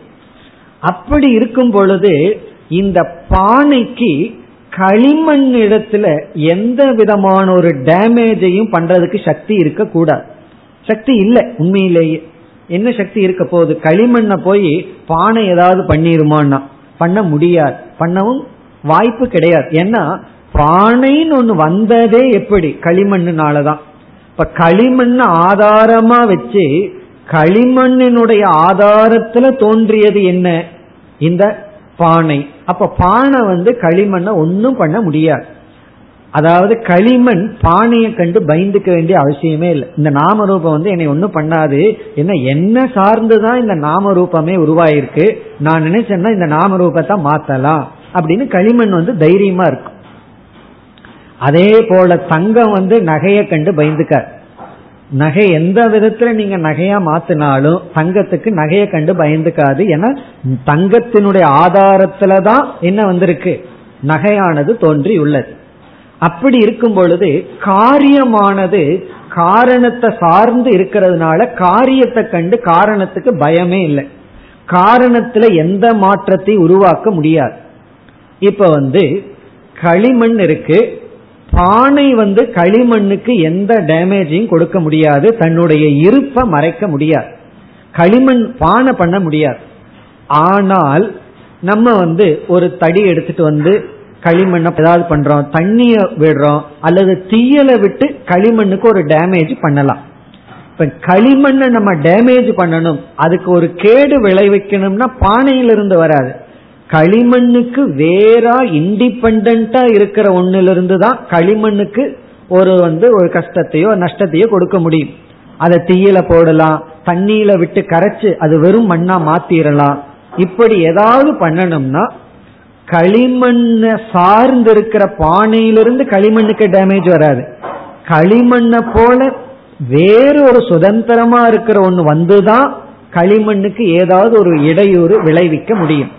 அப்படி இருக்கும் பொழுது இந்த பானைக்கு களிமண் இடத்துல எந்த விதமான ஒரு டேமேஜையும் பண்றதுக்கு சக்தி இருக்க கூடாது. சக்தி இல்லை உண்மையிலேயே. என்ன சக்தி இருக்க போகுது? களிமண்ண போய் பானை ஏதாவது பண்ணிருமான்னா பண்ண முடியாது. பண்ணவும் வாய்ப்பு கிடையாது. ஏன்னா பானைன்னு ஒண்ணு வந்ததே எப்படி? களிமண்ணுனாலதான். இப்ப களிமண் ஆதாரமா வச்சு களிமண்ணினுடைய ஆதாரத்துல தோன்றியது என்ன? இந்த பானை. அப்ப பானை வந்து களிமண்ணை ஒன்னும் பண்ண முடியாது. அதாவது களிமண் பானையை கண்டு பயந்துக்க வேண்டிய அவசியமே இல்லை. இந்த நாம ரூபம் வந்து என்னை ஒன்றும் பண்ணாது. என்ன என்ன சார்ந்துதான் இந்த நாம ரூபமே உருவாயிருக்கு. நான் நினைச்சேன்னா இந்த நாம ரூபத்தை மாத்தலாம். அப்படின்னு களிமண் வந்து தைரியமா இருக்கும். அதே போல தங்கம் வந்து நகையை கண்டு பயந்துக்கார் நகை எந்த விதத்துல நீங்க நகையா மாத்தினாலும் தங்கத்துக்கு நகையை கண்டு பயந்துக்காது. ஏன்னா தங்கத்தினுடைய ஆதாரத்துல தான் என்ன வந்திருக்கு? நகையானது தோன்றி உள்ளது அப்படி இருக்கும் பொழுது காரியமானது காரணத்தை சார்ந்து இருக்கிறதுனால காரியத்தை கண்டு காரணத்துக்கு பயமே இல்லை. காரணத்துல எந்த மாற்றத்தை உருவாக்க முடியாது. இப்ப வந்து களிமண் இருக்கு. பானை வந்து களிமண்ணுக்கு எந்த டேமேஜையும் கொடுக்க முடியாது தன்னுடைய இருப்பை மறைக்க முடியாது. களிமண் பானை பண்ண முடியாது. ஆனால் நம்ம வந்து ஒரு தடி எடுத்துட்டு வந்து களிமண்ணை ஏதாவது பண்றோம் தண்ணிய விடுறோம் அல்லது தீயலை விட்டு களிமண்ணுக்கு ஒரு டேமேஜ் பண்ணலாம். இப்ப களிமண்ணை நம்ம டேமேஜ் பண்ணணும் அதுக்கு ஒரு கேடு விளைவிக்கணும்னா பானையிலிருந்து வராது. களிமண்ணுக்கு வேறா இண்டிபெண்டா இருக்கிற ஒன்னிலிருந்து தான் களிமண்ணுக்கு ஒரு வந்து ஒரு கஷ்டத்தையோ நஷ்டத்தையோ கொடுக்க முடியும். அதை தீயில போடலாம் தண்ணியில விட்டு கரைச்சு அது வெறும் மண்ணா மாத்திரலாம். இப்படி ஏதாவது பண்ணணும்னா களிமண்ணை சார்ந்து இருக்கிற பானையிலிருந்து களிமண்ணுக்கு டேமேஜ் வராது. களிமண்ணை போல வேறு ஒரு சுதந்திரமா இருக்கிற ஒன்று வந்துதான் களிமண்ணுக்கு ஏதாவது ஒரு இடையூறு விளைவிக்க முடியும்.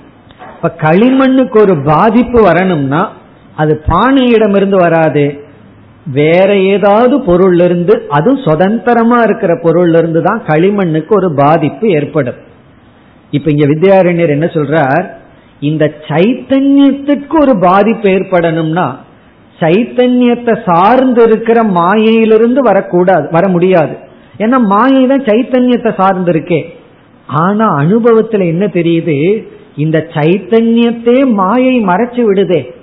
இப்ப களிமண்ணுக்கு ஒரு பாதிப்பு வரணும்னா அது பானையிடமிருந்து வராது. வேற ஏதாவது பொருள் இருந்து அதுவும் சுதந்திரமா இருக்கிற பொருள் இருந்து தான் களிமண்ணுக்கு ஒரு பாதிப்பு ஏற்படும். இப்ப இங்க வித்யாரண்யர் என்ன சொல்றார்? இந்த சைத்தன்யத்துக்கு ஒரு பாதிப்பு ஏற்படணும்னா சைத்தன்யத்தை சார்ந்து இருக்கிற மாயையிலிருந்து வரக்கூடாது வர முடியாது. ஏன்னா மாயை தான் சைத்தன்யத்தை சார்ந்து இருக்கே. ஆனா அனுபவத்துல என்ன தெரியுது? இந்த சைத்தன்யத்தே மாயை மறைச்சு விடுதே.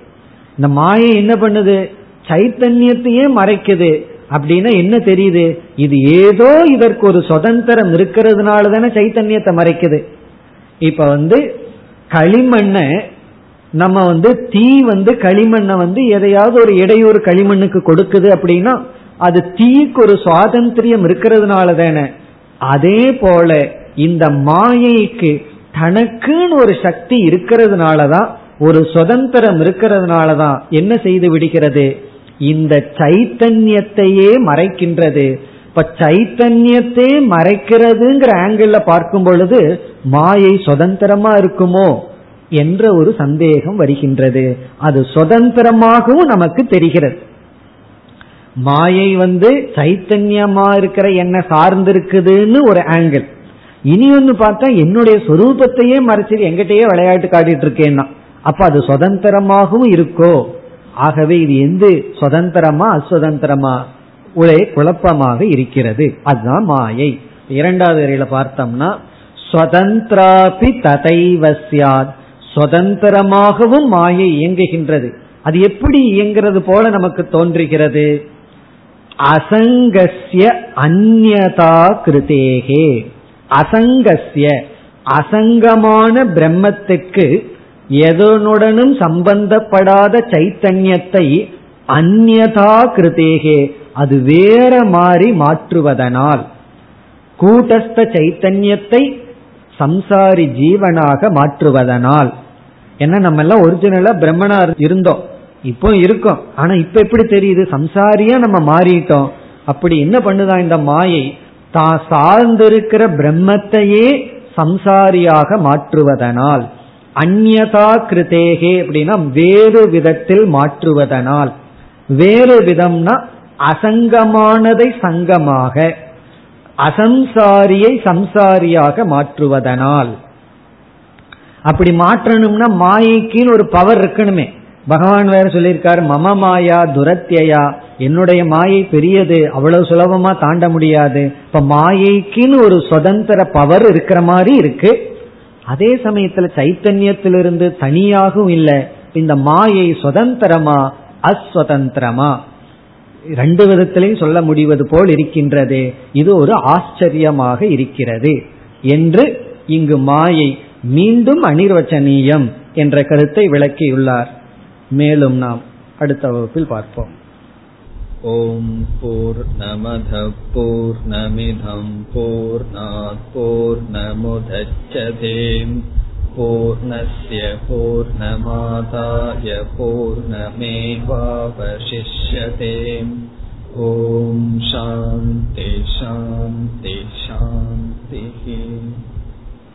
இந்த மாயை என்ன பண்ணுது? சைத்தன்யத்தையே மறைக்குது. அப்படின்னா என்ன தெரியுது? இது ஏதோ இதற்கு ஒரு சுதந்திரம் இருக்கிறதுனால தானே சைத்தன்யத்தை மறைக்குது. இப்ப வந்து களிமண்ணை நம்ம வந்து தீ வந்து களிமண்ணை வந்து எதையாவது ஒரு இடையூறு களிமண்ணுக்கு கொடுக்குது அப்படின்னா அது தீக்கு ஒரு சுவாதந்திரியம் இருக்கிறதுனால தானே அதே போல இந்த மாயைக்கு தனக்குன்னு ஒரு சக்தி இருக்கிறதுனாலதான் ஒரு சுதந்திரம் இருக்கிறதுனாலதான் என்ன செய்து விடுகிறது? இந்த சைத்தன்யத்தையே மறைக்கின்றது. இப்ப சைத்தன்யத்தை மறைக்கிறதுங்கிற ஆங்கிள் பார்க்கும் பொழுது மாயை சுதந்திரமா இருக்குமோ என்ற ஒரு சந்தேகம் வருகின்றது. அது சுதந்திரமாகவும் நமக்கு தெரிகிறது. மாயை வந்து சைத்தன்யமா இருக்கிற என்ன சார்ந்திருக்குதுன்னு ஒரு ஆங்கிள் இனி ஒன்னு பார்த்தா என்னுடைய சொரூபத்தையே மறைச்சிட்டு எங்கிட்டயே விளையாட்டு காட்டிட்டு இருக்கேன்னா. அப்ப அது சுதந்திரமாகவும் இருக்கோ? ஆகவே இது எந்த சுதந்திரமா அசுதந்திரமா? ஒரே குழப்பமாக இருக்கிறது. அதுதான் மாயை. இரண்டாவது வரையில பார்த்தோம்னா சுதந்திராபி ததைவசியாத் சுதந்திரமாகவும் மாயை இயங்குகின்றது. அது எப்படி இயங்குறது போல நமக்கு தோன்றுகிறது? அசங்கசிய அந்நதா கிருதேகே. அசங்கசிய அசங்கமான பிரம்மத்துக்கு எதனுடனும் சம்பந்தப்படாத சைத்தன்யத்தை அந்நதா கிருதேகே அது வேற மாறி மாற்றுவதனால். கூட்டஸ்த சைத்தன்யத்தை சம்சாரி ஜீவனாக மாற்றுவதனால். என்ன நம்ம எல்லாம் ஒரிஜினலா பிரம்மனா இருந்தோம். இப்போ இருக்கோம். ஆனா இப்ப எப்படி தெரியுது? சம்சாரியா நம்ம மாறிட்டோம். அப்படி என்ன பண்ணுதான் இந்த மாயை? தான் சார்ந்திருக்கிற பிரம்மத்தையே சம்சாரியாக மாற்றுவதனால். அந்நதா கிருதேகே அப்படின்னா வேறு விதத்தில் மாற்றுவதனால். வேறு விதம்னா அசங்கமானதை சங்கமாக அசம்சாரியை சம்சாரியாக மாற்றுவதனால். அப்படி மாற்றணும்னா மாயைக்குன்னு ஒரு பவர் இருக்கணுமே. பகவான் வேற சொல்லியிருக்காரு மம மாயா துரத்தியா என்னுடைய மாயை பெரியது அவ்வளவு சுலபமா தாண்ட முடியாது. இப்ப மாயைக்குன்னு ஒரு சுதந்திர பவர் இருக்கிற மாதிரி இருக்கு. அதே சமயத்துல சைத்தன்யத்திலிருந்து தனியாகவும் இல்லை. இந்த மாயை சுதந்திரமா அஸ்வதந்திரமா? ரெண்டு விதத்திலையும் சொல்ல முடிவது போல் இருக்கின்றது. இது ஒரு ஆச்சரியமாக இருக்கிறது. என்று இங்கு மாயை மீண்டும் அனிர்வச்சனீயம் என்ற கருத்தை விளக்கியுள்ளார். மேலும் நாம் அடுத்த வகுப்பில் பார்ப்போம் ஓம் போர் நமத போர் நமிதம் போர் போர் நமுதச்சதேம் पूर्णस्य पूर्णमादाय पूर्णमेवावशिष्यते ॐ शान्ति शान्ति शान्तिः